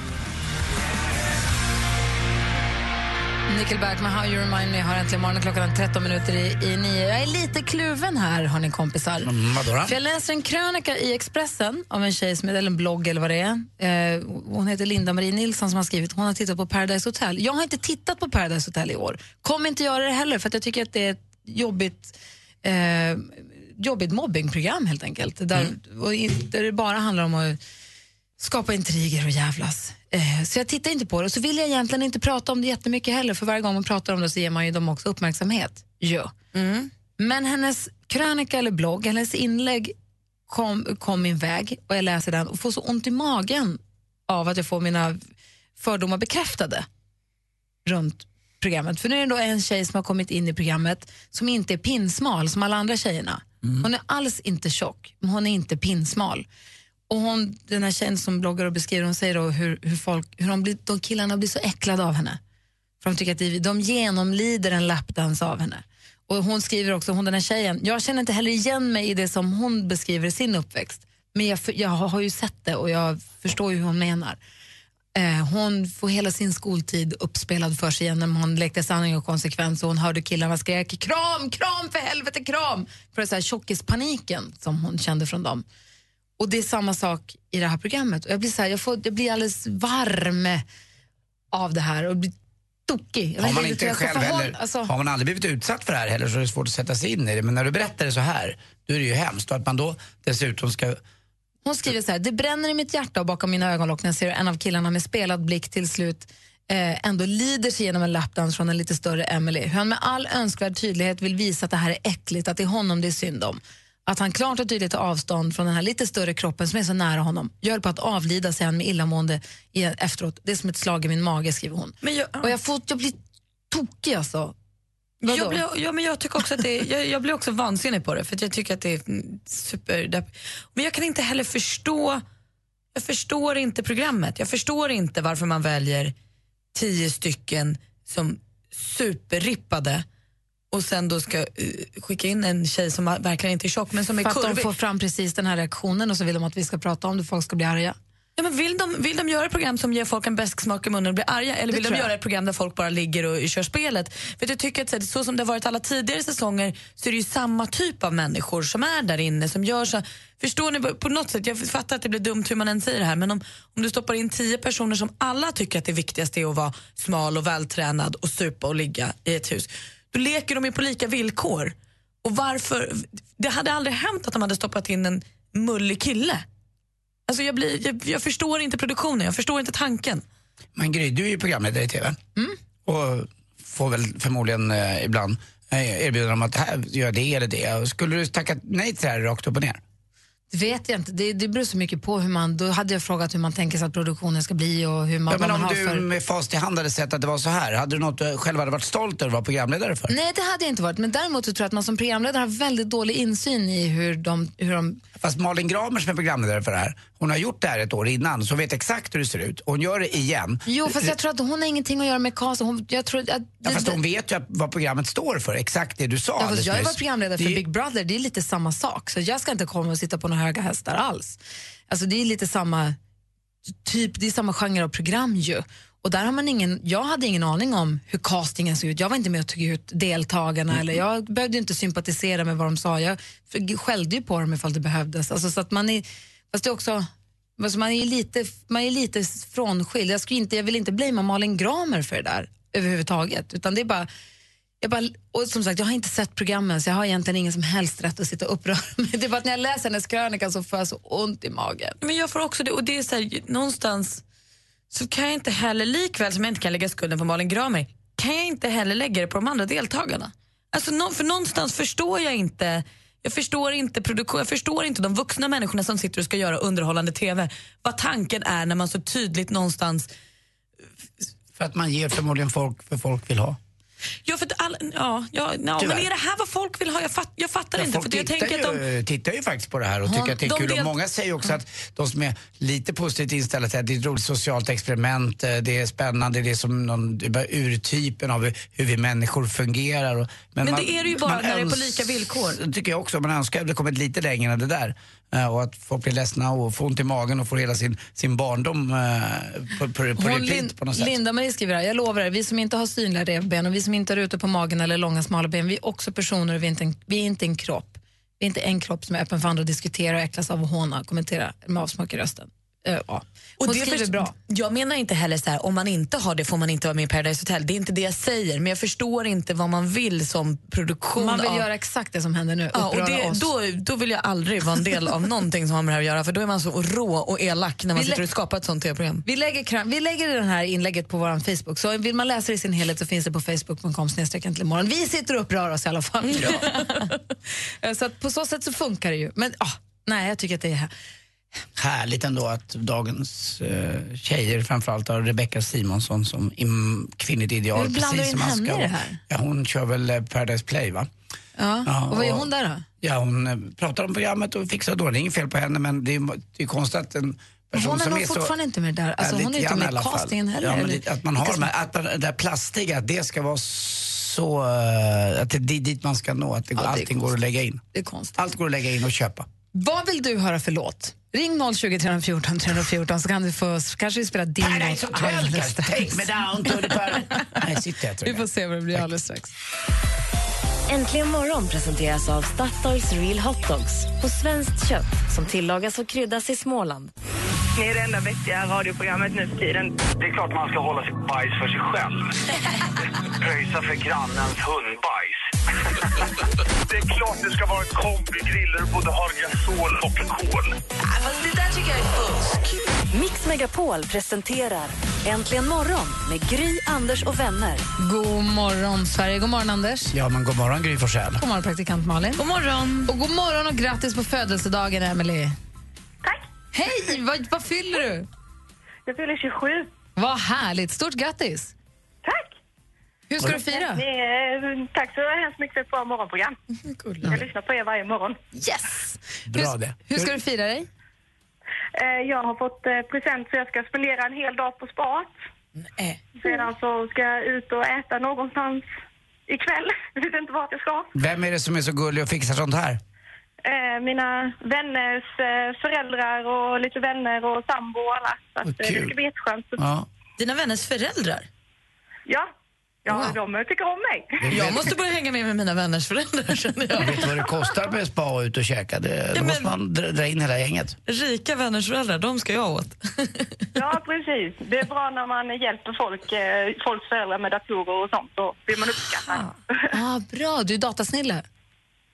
Nickelback med How You Remind Me har äntligen morgonen klockan är 13 minuter i, i nio. Jag är lite kluven här, har ni kompisar. Mm? För jag läser en krönika i Expressen av en tjej, som, eller en blogg eller vad det är. Eh, hon heter Linda Marie Nilsson som har skrivit. Hon har tittat på Paradise Hotel. Jag har inte tittat på Paradise Hotel i år. Kommer inte göra det heller för jag tycker att det är ett jobbigt eh, jobbigt mobbingprogram helt enkelt. Där, och in, där det bara handlar om att skapa intriger och jävlas. Eh, så jag tittar inte på det. Och så vill jag egentligen inte prata om det jättemycket heller för varje gång man pratar om det så ger man ju dem också uppmärksamhet. Ja. Men hennes krönika eller blogg, hennes inlägg kom, kom min väg och jag läser den och får så ont i magen av att jag får mina fördomar bekräftade runt programmet. För nu är det då en tjej som har kommit in i programmet som inte är pinsmal som alla andra tjejerna. Hon är alls inte tjock, men hon är inte pinsmal. Och hon, den här tjejen som bloggar och beskriver, hon säger då hur, hur, folk, hur de, blir, de killarna blir så äcklade av henne. För de tycker att de, de genomlider en lapdance av henne. Och hon skriver också, hon den här tjejen, jag känner inte heller igen mig i det som hon beskriver i sin uppväxt. Men jag, jag har ju sett det och jag förstår ju hur hon menar. Eh, hon får hela sin skoltid uppspelad för sig genom hon lekte sanning och konsekvens och hon hörde killarna skrika kram, kram för helvete, kram! För så här tjockispaniken som hon kände från dem. Och det är samma sak i det här programmet. Och jag, blir så här, jag, får, jag blir alldeles varm av det här och blir tokig. Har man inte jag själv heller, alltså- har man aldrig blivit utsatt för det här heller så är det svårt att sätta sig in i det. Men när du berättar det så här, då är det ju hemskt. Och att man då dessutom ska... Hon skriver så här, det bränner i mitt hjärta och bakom mina ögonlock när jag ser en av killarna med spelad blick till slut eh, ändå lider sig genom en lapdans från en lite större Emily. Hur han med all önskvärd tydlighet vill visa att det här är äckligt, att det är honom det är synd om. Att han klart och tydligt tar avstånd från den här lite större kroppen som är så nära honom. Jag höll på att avlida, säger han med illamående i- efteråt. Det är som ett slag i min mage, skriver hon. Men jag, Och jag, får, jag blir tokig alltså. Vadå? Jag, blir, ja, men jag tycker också att det jag, jag blir också vansinnig på det för jag tycker att det är super... Men jag kan inte heller förstå, jag förstår inte programmet. Jag förstår inte varför man väljer tio stycken som superrippade och sen då ska eh, skicka in en tjej som verkligen inte är tjock men som är För att de kurvig. får fram precis den här reaktionen och så vill de att vi ska prata om det, folk ska bli arga. Ja, men vill, de, vill de göra ett program som ger folk en besk smak i munnen och blir arga eller Det vill de göra ett program där folk bara ligger och kör spelet? För jag tycker att så, så som det har varit alla tidigare säsonger så är det ju samma typ av människor som är där inne som gör så. Förstår ni? På något sätt, jag fattar att det blir dumt hur man än säger det här men om, om du stoppar in tio personer som alla tycker att det viktigaste är att vara smal och vältränad och supa och ligga i ett hus. Då leker de ju på lika villkor. Och varför? Det hade aldrig hänt att de hade stoppat in en mullig kille. Alltså jag, blir, jag, jag förstår inte produktionen, jag förstår inte tanken. Men Gry, du är ju programledare i TV. Mm. Och får väl förmodligen eh, ibland eh, erbjuda dem att här, gör det eller det. Skulle du tacka nej till det här rakt upp och ner? Det vet jag inte. Det, det beror så mycket på hur man... Då hade jag frågat hur man tänker sig att produktionen ska bli och hur man, Ja, men om har du för... med fast i hand hade sett att det var så här, hade du något du själv hade varit stolt över att vara programledare för? Nej, det hade jag inte varit. Men däremot tror jag att man som programledare har väldigt dålig insyn i hur de... Hur de... Fast Malin Gramer som är programledare för det här, hon har gjort det här ett år innan så vet exakt hur det ser ut. Hon gör det igen. Jo, fast jag tror att hon har ingenting att göra med cast. Hon, jag tror att... Ja, fast hon vet ju vad programmet står för, exakt det du sa Ja, fast jag varit programledare för Det Big Brother, det är lite samma sak. Så jag ska inte komma och sitta på några höga hästar alls. Alltså det är lite samma typ, det är samma genre av program ju. Och där har man ingen, jag hade ingen aning om hur castingen såg ut. Jag var inte med och tog ut deltagarna eller jag behövde inte sympatisera med vad de sa. Jag skällde ju på dem ifall det behövdes. Alltså, så att man är, fast det är också, alltså man är lite, man är lite frånskild. Jag, skulle inte, jag vill inte blamea Malin Gramer för det där överhuvudtaget. Utan det är bara, jag bara, och som sagt, jag har inte sett programmen så jag har egentligen ingen som helst rätt att sitta och uppröra mig. Det är bara att när jag läser hennes krönika så får jag så ont i magen. Men jag får också det, och det är så här, någonstans så kan jag inte heller, likväl som jag inte kan lägga skulden på Malin Gramer, kan jag inte heller lägga det på de andra deltagarna. Alltså, för någonstans förstår jag inte jag förstår inte produktion, jag förstår inte de vuxna människorna som sitter och ska göra underhållande TV. Vad tanken är när man så tydligt någonstans... För att man ger förmodligen folk för folk vill ha. Ja, för att all, ja, ja, ja men är det här vad folk vill ha? Jag, fatt, jag fattar Ja, inte. folk För jag tittar, tänker att de, ju, tittar ju faktiskt på det här och tycker att det är de kul. del- Och många säger också att de som är lite positivt inställda till att det är ett roligt socialt experiment, eh, det är spännande, det är som någon, det är urtypen av hur, vi människor fungerar. Och, Men det är det ju bara man när det är på lika villkor. Det tycker jag också. Man önskar att det kommit lite längre än det där. Eh, Och att folk blir ledsna och får ont i magen och får hela sin, sin barndom eh, på, på, på Hon, repeat på något sätt. Linda-Marie skriver här, jag lovar er, vi som inte har synliga revben och vi som inte har rutor på magen eller långa smala ben, vi är också personer och vi är inte en, vi är inte en kropp. Vi är inte en kropp som är öppen för andra att diskutera och äcklas av och håna och kommentera med avsmak i rösten. Eh, ja. Hon det skriver bra. Jag menar inte heller så här, om man inte har det får man inte vara med i Paradise Hotel. Det är inte det jag säger, men jag förstår inte vad man vill som produktion Man vill av... göra exakt det som händer nu, Ja, och det, oss. då, då vill jag aldrig vara en del av någonting som har med det här att göra, för då är man så rå och elak när man Vi sitter och skapar ett sånt tv-program. Vi lägger, vi lägger det här inlägget på vår Facebook, så vill man läsa det i sin helhet så finns det på facebook.com snedstreck äntligen morgon. Vi sitter och upprör oss i alla fall. [laughs] Eh, så på så sätt så funkar det ju. Men ah, nej, jag tycker att det är... Härligt ändå att dagens eh, tjejer, framförallt har Rebecca Simonsson som im, kvinnligt ideal. Hur blandar du in som henne ska i det här? Ja, hon kör väl eh, Paradise Play va? Ja. Ja, och vad gör hon där då? Ja, hon eh, pratar om programmet och fixar då. Det är inget fel på henne men det är, det är konstigt att en person Hon är som nog är så... fortfarande inte med där. Alltså, Ja, hon är inte med i castingen heller. Ja, men lite, att man har de här, att man, det där plastiga, det ska vara så... eh, Att det är dit man ska nå, att det, Ja, det allting går att lägga in. Det är konstigt. Allt går att lägga in och köpa. Vad vill du höra för låt? Ring 020 314 314 så kan du få, kanske vi spelar din Paradise låt. Take me down to the paradise. Vi får se vad det blir alldeles strax. Äntligen morgon presenteras av Statoils Real Hot Dogs på svenskt kött som tillagas och kryddas i Småland. Ni är det enda vettiga radioprogrammet nu för tiden. Det är klart man ska hålla sitt bajs för sig själv. [laughs] Pröjsa för grannens hundbajs. [laughs] det är klart det ska vara en kombigrill där du både har gasol och kol. det där tycker jag är fusk. Mix Megapol presenterar Äntligen morgon med Gry, Anders och vänner. God morgon, Sverige. God morgon, Anders. Ja, men god morgon Gry Forssell. God morgon, praktikant Malin. God morgon. Och god morgon och grattis på födelsedagen, Emily. Tack. Hej! Vad, vad fyller du? Jag fyller 27. Vad härligt. Stort grattis. Hur ska du fira? Ni, eh, tack så hemskt mycket för ett bra morgonprogram. Jag lyssnar på er varje morgon. Yes! Bra hur, det. Hur ska du fira dig? Eh, Jag har fått eh, present så jag ska spendera en hel dag på spat. Sedan så ska jag ut och äta någonstans ikväll. [laughs] Jag vet inte vart jag ska. Vem är det som är så gullig och fixar sånt här? Eh, Mina vänners föräldrar och lite vänner och sambo och alla. Så att, det ska bli jätteskönt. Ja. Dina vänners föräldrar? Ja, ja de tycker om mig. Jag måste börja hänga med med mina vänners föräldrar [laughs] känner jag. Vet du vad det kostar med spa ut och käka? Det, då måste man dra, in hela gänget. Rika vänners föräldrar, de ska jag åt. [laughs] Ja, precis. Det är bra när man hjälper folk, eh, folks föräldrar med datorer och sånt. Då blir man uppskattad. Ah, bra, du är datasnille.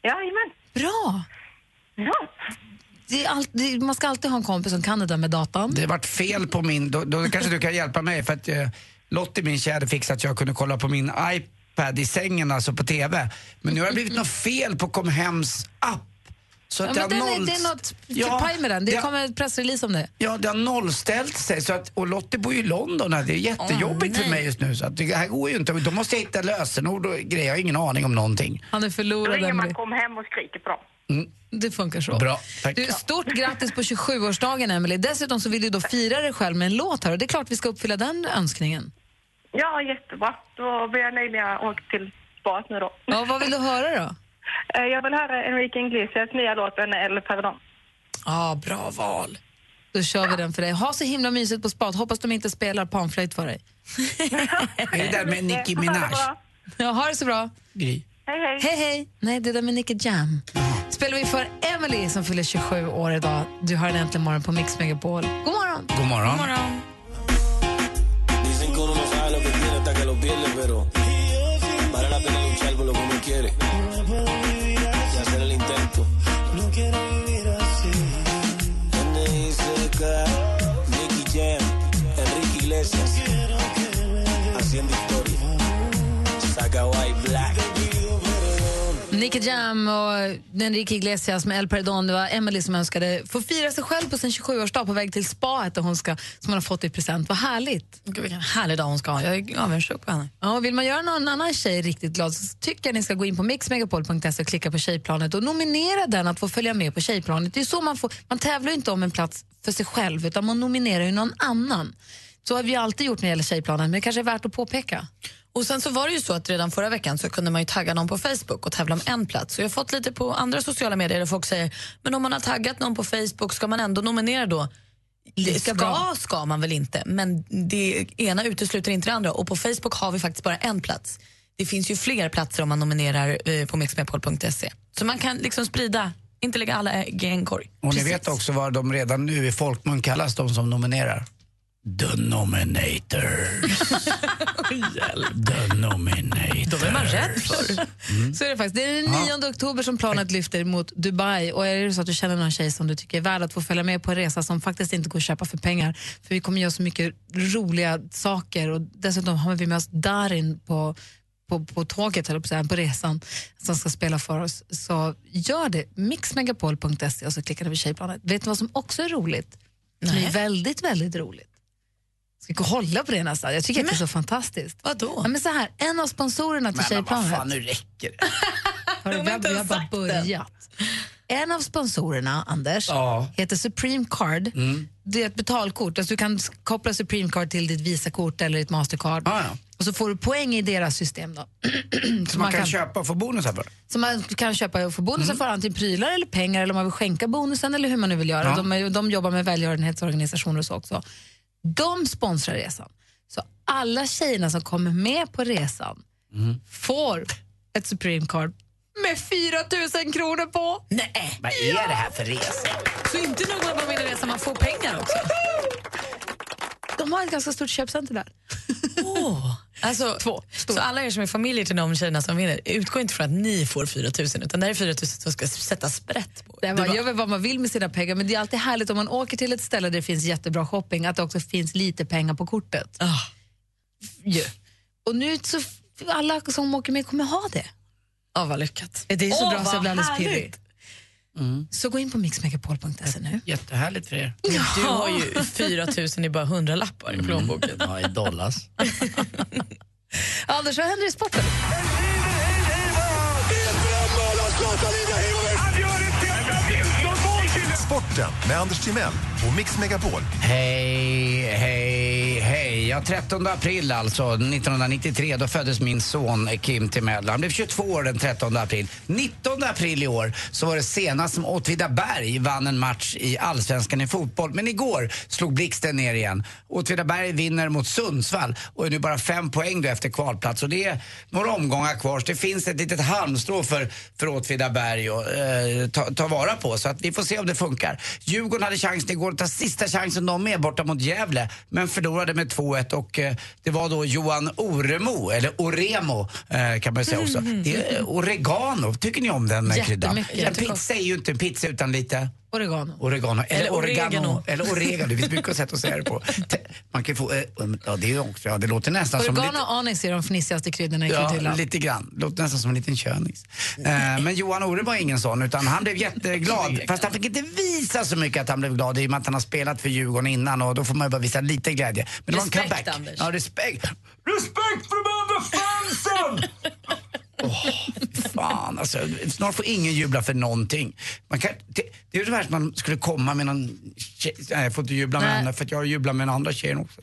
Jajamän. Bra. Ja. Det är allt, det, man ska alltid ha en kompis som kan det där med datan. Det vart fel på min, då, då kanske du kan hjälpa mig för att eh, Lottie, min tjej, hade fixat att jag kunde kolla på min iPad i sängen, alltså på TV. Men nu har det blivit något fel på Comhems app. Så Ja, att det, men har den är, noll... det är något Ja, paj med den. Det det- kommer ett pressrelease om det. Ja, det har nollställt sig. Så att, och Lottie bor ju i London. Det är jättejobbigt för mig just nu. Så att det här går ju inte. Då måste jag hitta lösenord och grejer. Jag har ingen aning om någonting. Han är Då förlorad. ringer man kom hem och skriker på dem. Det funkar så. Bra, tack. Du, stort grattis på 27-årsdagen, Emily. Dessutom så vill du då fira dig själv med en låt här och det är klart vi ska uppfylla den önskningen. Ja, jättebra. Då blir jag nöjd när jag åker till spat nu då. Ja, vad vill du höra då? [laughs] Eh, Jag vill höra Enrique Iglesias nya låt En El Perdón. Ja, bra val. Då kör vi den för dig. Ha så himla mysigt på spat. Hoppas de inte spelar panflöjt för dig. Är [laughs] det där med Nicki Minaj? Ja, ha det så bra. Gry. Hej, hej. Hej, hej. Nej, det där med Nicky Jam. Spelar vi för Emily som fyller 27 år idag. Du har en äntligen morgon på Mix Megapol. God morgon! God morgon. God morgon. Dicen que be a little. Nicky Jam och Enrique Iglesias med El Perdón. Det var Emily som önskade få fira sig själv på sin 27-årsdag på väg till spaet där hon ska, som hon har fått i present. Vad härligt. Gud, vilken härlig dag hon ska ha. Jag är avundsjuk på henne. Ja, vill man göra någon annan tjej riktigt glad så tycker jag ni ska gå in på mixmegapol.se och klicka på Tjejplanet och nominera den att få följa med på Tjejplanet. Det är så man, får, man tävlar inte om en plats för sig själv utan man nominerar ju någon annan. Så har vi alltid gjort när det gäller Tjejplanet men det kanske är värt att påpeka. Och sen så var det ju så att redan förra veckan så kunde man ju tagga någon på Facebook och tävla om en plats. Så jag har fått lite på andra sociala medier där folk säger, men om man har taggat någon på Facebook, ska man ändå nominera då? Det ska, bra. ska man väl inte, men det ena utesluter inte det andra. Och på Facebook har vi faktiskt bara en plats. Det finns ju fler platser om man nominerar eh, på mixmepol.se. Så man kan liksom sprida, inte lägga alla ägg i en korg. Och ni vet också vad de redan nu i folkmun kallas, de som nominerar? The Nominators. [laughs] The Nominators. Då är man rädd för. Så är det faktiskt. Det är den 9 oktober som planet lyfter mot Dubai. Och är det så att du känner någon tjej som du tycker är värd att få följa med på en resa som faktiskt inte går att köpa för pengar, för vi kommer göra så mycket roliga saker och dessutom har vi med oss Darin på på, på tåget, eller på, så här, på resan, som ska spela för oss, så gör det. Mixmegapol.se och så klickar du på Tjejplanet. Vet du vad som också är roligt? Som är väldigt, väldigt roligt. Ska gå och hålla på det nästan. Jag tycker att det är så fantastiskt. Vadå? Ja, men så här, en av sponsorerna till Men, men vad Tjejplanet... fan, nu räcker det. Hörru, De har inte ens bara sagt börjat. En av sponsorerna, Anders, Ja. heter Supreme Card. Det är ett betalkort. Alltså du kan koppla Supreme Card till ditt Visakort eller ditt Mastercard. Ja, ja. Och så får du poäng i deras system. Då. [clears throat] Så man kan köpa och få bonusar för. Så man kan köpa och få bonusar för antingen prylar eller pengar eller om man vill skänka bonusen eller hur man nu vill göra. Ja. De, de jobbar med välgörenhetsorganisationer och så också. De sponsrar resan. Så alla tjejerna som kommer med på resan får ett Supreme Card med 4 000 kronor på. Nej. Vad är det här för resa? Så inte nog med att man vinner man får pengar också? De har ett ganska stort köpcenter där. [laughs] Åh. Alltså, så alla er som är familjer till de tjejerna som vinner, utgå inte från att ni får 4 000 utan det är 4 000 som ska sätta sprätt på. Det man gör väl vad man vill med sina pengar men det är alltid härligt om man åker till ett ställe där det finns jättebra shopping att det också finns lite pengar på kortet. Ah. Ja. Och nu så alla som åker med kommer ha det. Ja, vad lyckat. Det är så Åh, bra så jag blir alldeles härligt. Pirrig. Så gå in på mixmegapol.se nu. Jättehärligt för er. Du har ju 4 000 i bara 100 lappar i plånboken. Ja, i dollars. [laughs] Anders, vad händer i sporten? Sporten med Anders Timell och Mix Megapol. Hej, hej. Ja, 13 april alltså, 1993, då föddes min son Kim Timell. Han blev 22 år den 13 april. 19 april i år så var det senast som Åtvidaberg vann en match i Allsvenskan i fotboll. Men igår slog blixten ner igen. Åtvidaberg vinner mot Sundsvall och är nu bara fem poäng då efter kvalplats. Och det är några omgångar kvar så det finns ett litet halmstrå för, för Åtvidaberg att eh, ta, ta vara på. Så att vi får se om det funkar. Djurgården hade chansen igår att ta sista chansen de med borta mot Gävle men förlorade med 2 2-1 och eh, det var då Johan Oremo, eller Oremo eh, kan man säga också. Det är oregano, tycker ni om den eh, kryddan? En pizza är ju inte en pizza utan lite Oregano. Oregano. Eller, Eller oregano. oregano. Eller oregano. Det finns mycket sätt att säga det på. [laughs] Man kan få, eh, ja det också, ja det låter nästan som Oregano och anis är de fnissigaste kryddorna i Ja, kryddhyllan. lite grann. Låter nästan som en liten könis. Eh, men Johan Ore var ingen sån, utan han blev jätteglad. [laughs] Fast han fick inte visa så mycket att han blev glad i och med att han har spelat för Djurgården innan och då får man ju bara visa lite glädje. Men det var en Respekt, comeback. Anders. Ja, respekt. Respekt för de andra fansen! [laughs] Åh, fan alltså. Snart får ingen jubla för någonting. Man kan, det, det är ju det värsta man skulle komma med någon tjej. Nej, jag får inte jubla med Nej. henne för att jag jublar med den andra tjejen också.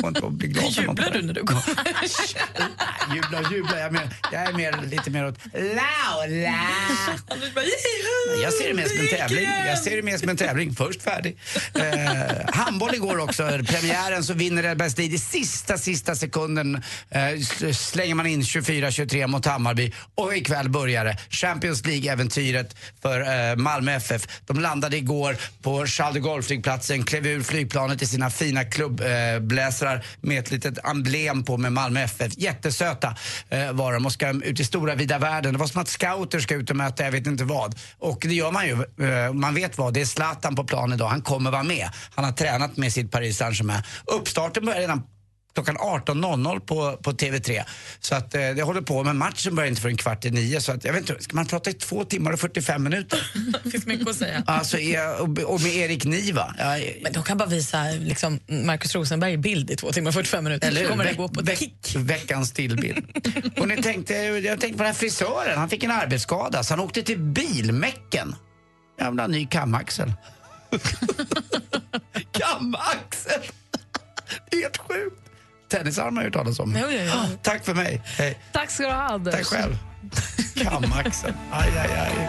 Får inte bli glad för något. [laughs] Jublar du när du går? [laughs] Nej, jubla, jubla. Jag är, mer, jag är mer, lite mer åt Laula. [laughs] Jag ser det mer som en tävling. Jag ser det mer som en tävling. Först färdig. Eh, handboll igår också. Premiären så vinner Edbergslid i sista, sista sekunden. Eh, s- slänger man in 24-23 mot Hammarby. Och ikväll rejäl börjare. Champions League-äventyret för eh, Malmö FF. De landade igår på Charles de Gaulle-flygplatsen, klev ur flygplanet i sina fina klubbbläsrar med ett litet emblem på med Malmö FF. Jättesöta eh, var de och ska ut i stora vida världen. Det var som att scouter ska ut och möta jag vet inte vad. Och det gör man ju. Eh, man vet vad. Det är Zlatan på plan idag. Han kommer vara med. Han har tränat med sitt Paris Saint-Germain. Uppstarten börjar redan klockan 18.00 på, på TV3. Så att eh, det håller på, men matchen börjar inte förrän kvart i nio. Så att, jag vet inte, ska man prata i två timmar och 45 minuter? [laughs] Det finns mycket att säga. Alltså, är- och, och med Erik Niva. Ja, Men de kan bara visa liksom, Markus Rosenberg i bild i två timmar och 45 minuter. Eller kommer det gå på veck- kick. Veckans stillbild. Och ni tänkte, jag tänkte på den här frisören, han fick en arbetsskada så han åkte till bilmäcken. Jävla ny kamaxel. [laughs] [laughs] kamaxel! Det är helt sjukt. Tennisarm har jag hört talas om. Jo, jo, jo. Tack för mig. Hej. Tack ska du ha, Anders. Tack själv. Kamaxel. Aj, aj, aj.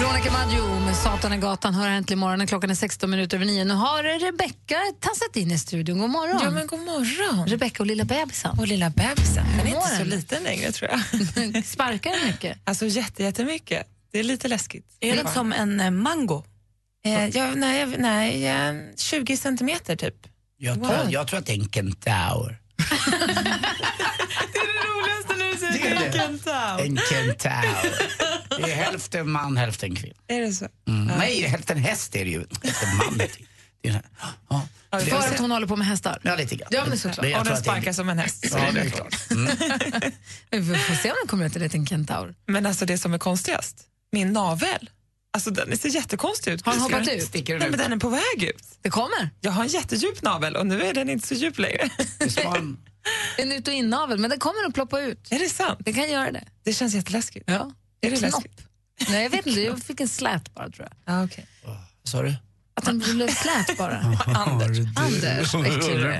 Veronica Maggio med Satan i gatan hör äntligen morgonen. Klockan är 16 minuter över nio. Nu har Rebecka tassat in i studion. God morgon. Ja, men god morgon. Rebecka och lilla bebisen. Och lilla bebisen. Den är inte så liten längre tror jag. [laughs] Sparkar den mycket? Alltså jätte, jättemycket. Det är lite läskigt. Är den som en eh, mango? Eh, ja, nej, nej, jag- 20 centimeter typ. Jag tror, jag tror att det är en kentaur. [laughs] Det är det roligaste när du Det är det. kentaur. En kentaur. Det är hälften man, hälften kvinna. Är det så? Mm. Ja. Nej, hälften häst är det ju. Hälften man. heter det. Det är så här. [gasps] Ja. För Det att hon håller på med hästar? Ja, lite grann. Ja, men såklart. Det- jag Och den det är- sparkar som en häst. Ja, det är det. klart. Mm. [laughs] Vi får se om den kommer ut en liten kentaur. Men alltså det som är konstigast, min navel. Alltså den ser jättekonstig ut. Har den hoppat ut? Sticker den Nej, men den är på väg ut. Det kommer. Jag har en jättedjup navel och nu är den inte så djup längre. [laughs] En ut och innavel, men den kommer att ploppa ut. Är det sant? Den kan göra det. Det känns jätteläskigt. Ja. Är det Knopp. läskigt? Nej, jag vet inte. Jag fick en slät bara, tror jag. Ja, okej. Vad sa du? Att den blev slät bara. [laughs] Anders. Anders,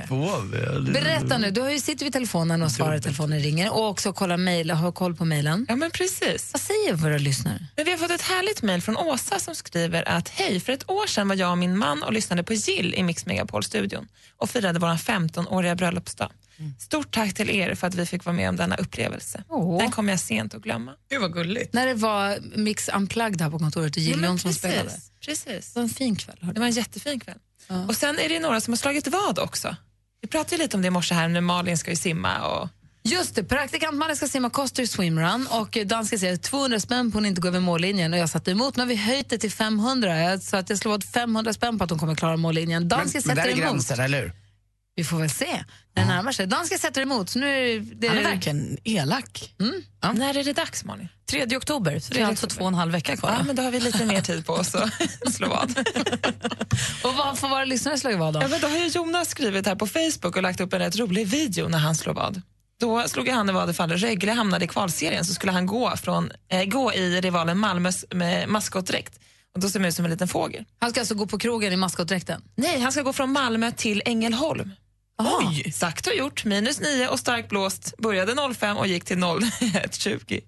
vad? Berätta nu, du har ju sitter vid telefonen och svarar telefonen ringer och också kollar mejl och har koll på mejlen. Ja, men precis. Vad säger våra lyssnare? Men vi har fått ett härligt mejl från Åsa som skriver att hej, för ett år sedan var jag och min man och lyssnade på Jill i Mix Megapol-studion och firade vår 15-åriga bröllopsdag. Stort tack till er för att vi fick vara med om denna upplevelse. Åh. Den kommer jag sent att glömma. Gud vad gulligt. När det var Mix Unplugged här på kontoret och Jill Ja, men Johnson precis. spelade. Precis. Det var en fin kväll. hörde Det var en jättefin kväll. Och sen är det några som har slagit vad också. Vi pratade ju lite om det i morse här när Malin ska ju simma och Just det, praktikant Malin ska simma Koster swimrun och dansken säger 200 spänn på hon inte går över mållinjen och jag satte emot. Nu har vi höjt det till 500 Jag- så att jag slår åt 500 spänn på att hon kommer klara mållinjen. Men, Dansken men där sätter är emot. gränsen, eller hur? Vi får väl se när det närmar sig. Dansken sätter emot. Så nu är det... Han är verkligen elak. Mm. när är det dags Malin? 3 oktober, så det är alltså två och en halv vecka kvar. Ja, men då har vi lite mer tid på oss att [laughs] slå vad. Och vad får våra lyssnare slå vad då? Ja, men då har ju Jonas skrivit här på Facebook och lagt upp en rätt rolig video när han slår vad. Då slog han vad ifall Rögle hamnade i kvalserien så skulle han gå, från, eh, gå i rivalen Malmös med maskotdräkt. Och då ser man ut som en liten fågel. Han ska alltså gå på krogen i maskotdräkten? Nej, han ska gå från Malmö till Ängelholm. Oj! Sagt och gjort, minus 9 och starkt blåst. Började 05 och gick till 01.20. I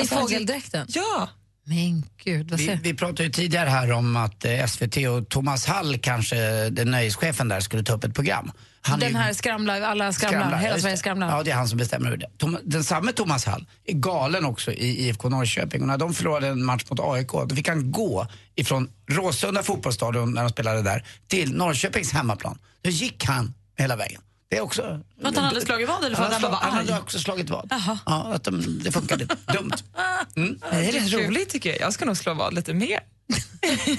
Alltså, fågeldräkten? Ja. Men gud, vad Vi, säger vi pratade ju tidigare här om att eh, SVT och Thomas Hall, kanske den nöjeschefen där, skulle ta upp ett program. Han Den ju- här skramlar, alla skramlar, ja, hela Sverige det. skramlar. Ja, det är han som bestämmer över det. Tom, den samme Thomas Hall är galen också i IFK Norrköping. Och när de förlorade en match mot AIK, då fick han gå ifrån Råsunda fotbollsstadion, när de spelade där, till Norrköpings hemmaplan. Då gick han hela vägen. Det är också... Att han hade slagit vad eller för att han hade Han hade också slagit vad. Ja, att de, det funkade. Dumt. Mm. Det är rätt roligt tycker jag. Jag ska nog slå vad lite mer.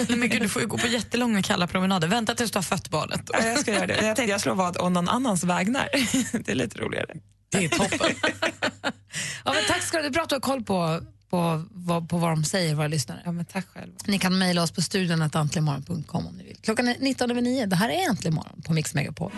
[laughs] Men gud, du får ju gå på jättelånga kalla promenader. Vänta tills du har fött barnet. Ja, jag ska göra det. Jag tänkte jag slår vad om någon annans vägnar. [laughs] Det är lite roligare. Det är toppen. [laughs] Ja, men tack ska du ha. Det är bra att du har koll på, på, vad, på vad de säger, våra lyssnare. Ja, men tack själv. Ni kan mejla oss på studion om ni vill. Klockan är 19 över 9. Det här är Äntligen morgon på Mix Megapol.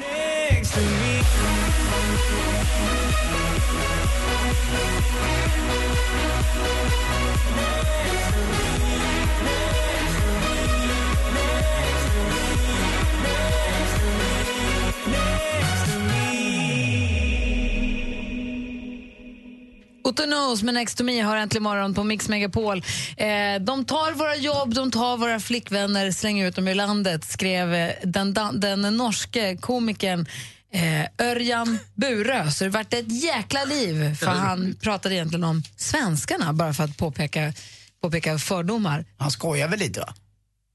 Otto Knows med Next to me har äntligen morgon på Mix Megapol. Eh, de tar våra jobb, de tar våra flickvänner, slänger ut dem ur landet, skrev eh, den, den norske komikern eh, Örjan Burö. Så det vart ett jäkla liv, för han pratade egentligen om svenskarna, bara för att påpeka, påpeka fördomar. Han skojar väl lite va?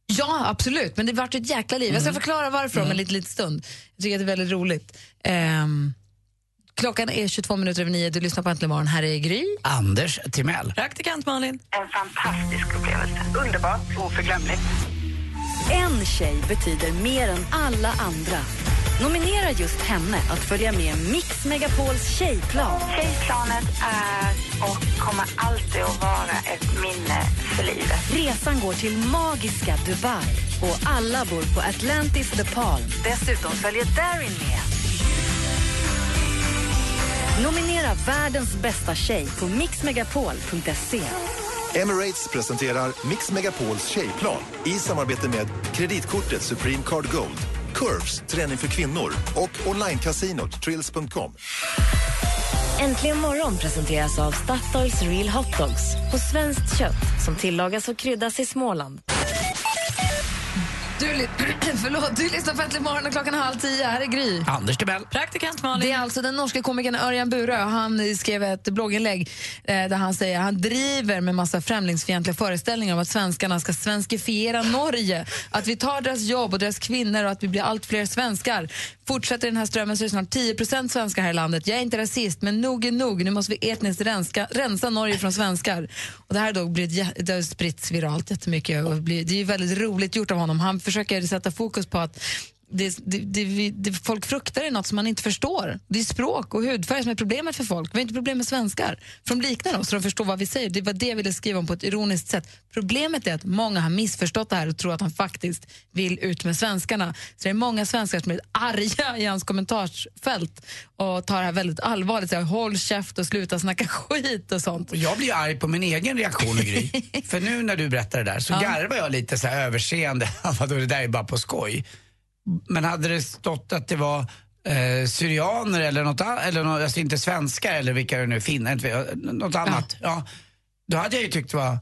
Ja, absolut. Men det vart ett jäkla liv. Jag ska förklara varför om en liten, liten stund. Jag tycker att det är väldigt roligt. Ehm, Klockan är 22 minuter över nio. Du lyssnar på Äntligen morgon. Här är Gry. Anders Timell. Praktikant Malin. En fantastisk upplevelse. Underbart, oförglömligt. En tjej betyder mer än alla andra. Nominera just henne att följa med Mix Megapols tjejplan. Tjejplanet är och kommer alltid att vara ett minne för livet. Resan går till magiska Dubai och alla bor på Atlantis The Palm. Dessutom följer Darin med. Nominera världens bästa tjej på mixmegapol.se. Emirates presenterar Mix Megapols tjejplan i samarbete med kreditkortet Supreme Card Gold, Curves, träning för kvinnor och onlinecasinot Trills.com. Äntligen morgon presenteras av Statoils Real Hot Dogs på svenskt kött som tillagas och kryddas i Småland. Li- [clears throat] förlåt, du lyssnar på Äntligen morgon och klockan är halv tio. Här är Gry. Anders Timell. Praktikant Malin. Det är alltså den norska komikern Örjan Burö. Han skrev ett blogginlägg eh, där han säger han driver med massa främlingsfientliga föreställningar om att svenskarna ska svenskifiera Norge. Att vi tar deras jobb och deras kvinnor och att vi blir allt fler svenskar. Fortsätter den här strömmen så är det snart 10% svenskar här i landet. Jag är inte rasist, men nog är nog. Nu måste vi etniskt renska, rensa Norge från svenskar. Och det här har då blivit, jä- det har spritts viralt jättemycket. Och blir, det är ju väldigt roligt gjort av honom. Han försöker sätta fokus på att det, det, det, folk fruktar är något som man inte förstår. Det är språk och hudfärg som är problemet för folk. Vi har inte problem med svenskar. För de liknar oss, så de förstår vad vi säger. Det var det jag ville skriva om på ett ironiskt sätt. Problemet är att många har missförstått det här och tror att han faktiskt vill ut med svenskarna. Så det är många svenskar som är arga i hans kommentarsfält och tar det här väldigt allvarligt. Säger, Håll käft och sluta snacka [laughs] skit och sånt. Och jag blir arg på min egen reaktion, Gry. [laughs] För nu när du berättar det där så Ja. garvar jag lite så här överseende. [laughs] Vadå, det där är bara på skoj. Men hade det stått att det var eh, syrianer eller något annat, eller nå- alltså inte svenskar eller vilka det nu finner, något annat. Ja. Då hade jag ju tyckt det var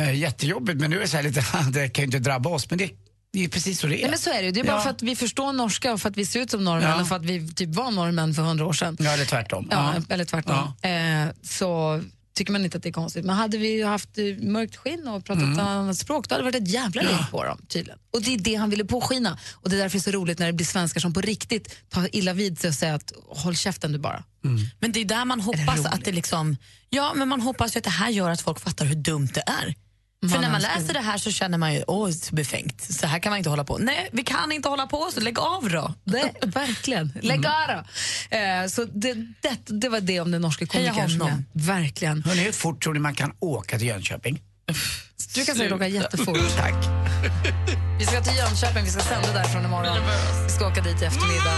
eh, jättejobbigt. Men nu är det så här lite, [laughs] det kan ju inte drabba oss. Men det, det är precis så det är. Nej, men så är det. Det är bara Ja. för att vi förstår norska och för att vi ser ut som norrmän Ja. och för att vi typ var norrmän för hundra år sedan. Ja, eller tvärtom. Ja, Ja. eller tvärtom. Eh, så tycker man inte att det är konstigt. Men hade vi haft eh, mörkt skinn och pratat Mm. ett annat språk, då hade det varit ett jävla liv på dem tydligen. Och det är det han ville påskina. Och det är därför det är så roligt när det blir svenskar som på riktigt tar illa vid sig och säger att håll käften du bara. Men det är där man hoppas att det liksom... Ja, men man hoppas ju att det här gör att folk fattar hur dumt det är. För när man läser det här så känner man ju, åh, så befängt. Så här kan man inte hålla på. Nej, vi kan inte hålla på så lägg av då. Det, verkligen. [laughs] Lägg av då. Eh, så det, det, det var det om den norska komikern. Verkligen. Hörrni, hur fort tror ni man kan åka till Jönköping? Du kan säkert åka jättefort. Tack. Vi ska till Jönköping, vi ska sända därifrån imorgon. Vi ska åka dit i eftermiddag.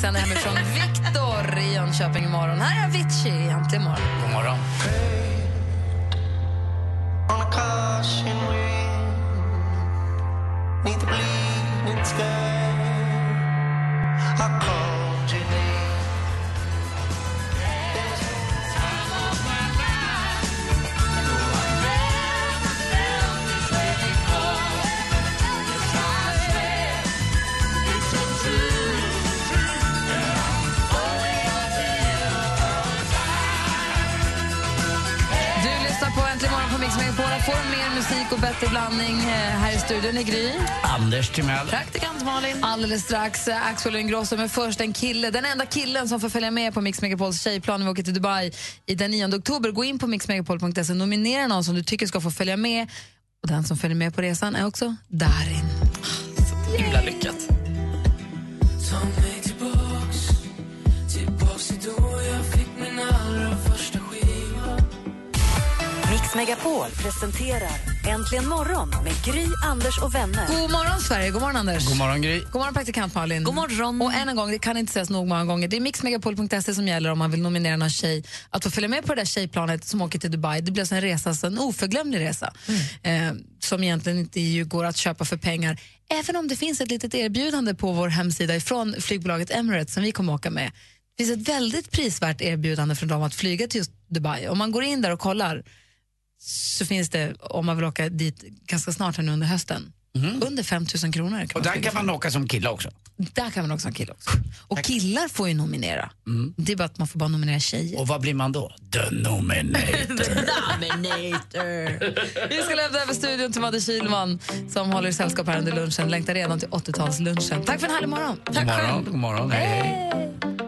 Sända hemifrån Viktor i Jönköping imorgon. Här är Avicii i Äntligen morgon. God morgon. On a caution ring, neath the bleeding sky. I called your name. Får mer musik och bättre blandning eh, här i studion i Gry. Anders Timell. Praktikant Malin. Alldeles strax eh, Axel Ingrosso, men först en kille. Den enda killen som får följa med på Mix Megapols tjejplan när vi åker till Dubai i den 9 oktober. Gå in på mixmegapol.se nominera någon som du tycker ska få följa med. Och den som följer med på resan är också Darin. Himla lyckat. Megapol presenterar Äntligen morgon med Gry, Anders och vänner. God morgon, Sverige. God morgon, Anders. God morgon, Gry. God morgon, praktikant Malin. God morgon. Och än en gång, det kan inte sägas nog många gånger, det är mixmegapol.se som gäller om man vill nominera någon tjej att få följa med på det där tjejplanet som åker till Dubai. Det blir alltså en resa, alltså en oförglömlig resa eh, som egentligen inte ju går att köpa för pengar. Även om det finns ett litet erbjudande på vår hemsida ifrån flygbolaget Emirates som vi kommer åka med. Det finns ett väldigt prisvärt erbjudande från dem att flyga till just Dubai. Om man går in där och kollar så finns det, om man vill åka dit ganska snart här nu under hösten, under 5 000 kronor. Och där kan man åka som kille också. där kan man ha en kille också. Och killar får ju nominera. Det är bara att man får bara nominera tjejer. Och vad blir man då? The nominator. [laughs] Vi ska lämna över studion till Madde Kihlman som håller sällskap här under lunchen. Längtar redan till 80-talslunchen. Tack för en härlig morgon. God morgon. God morgon. Hej, hej.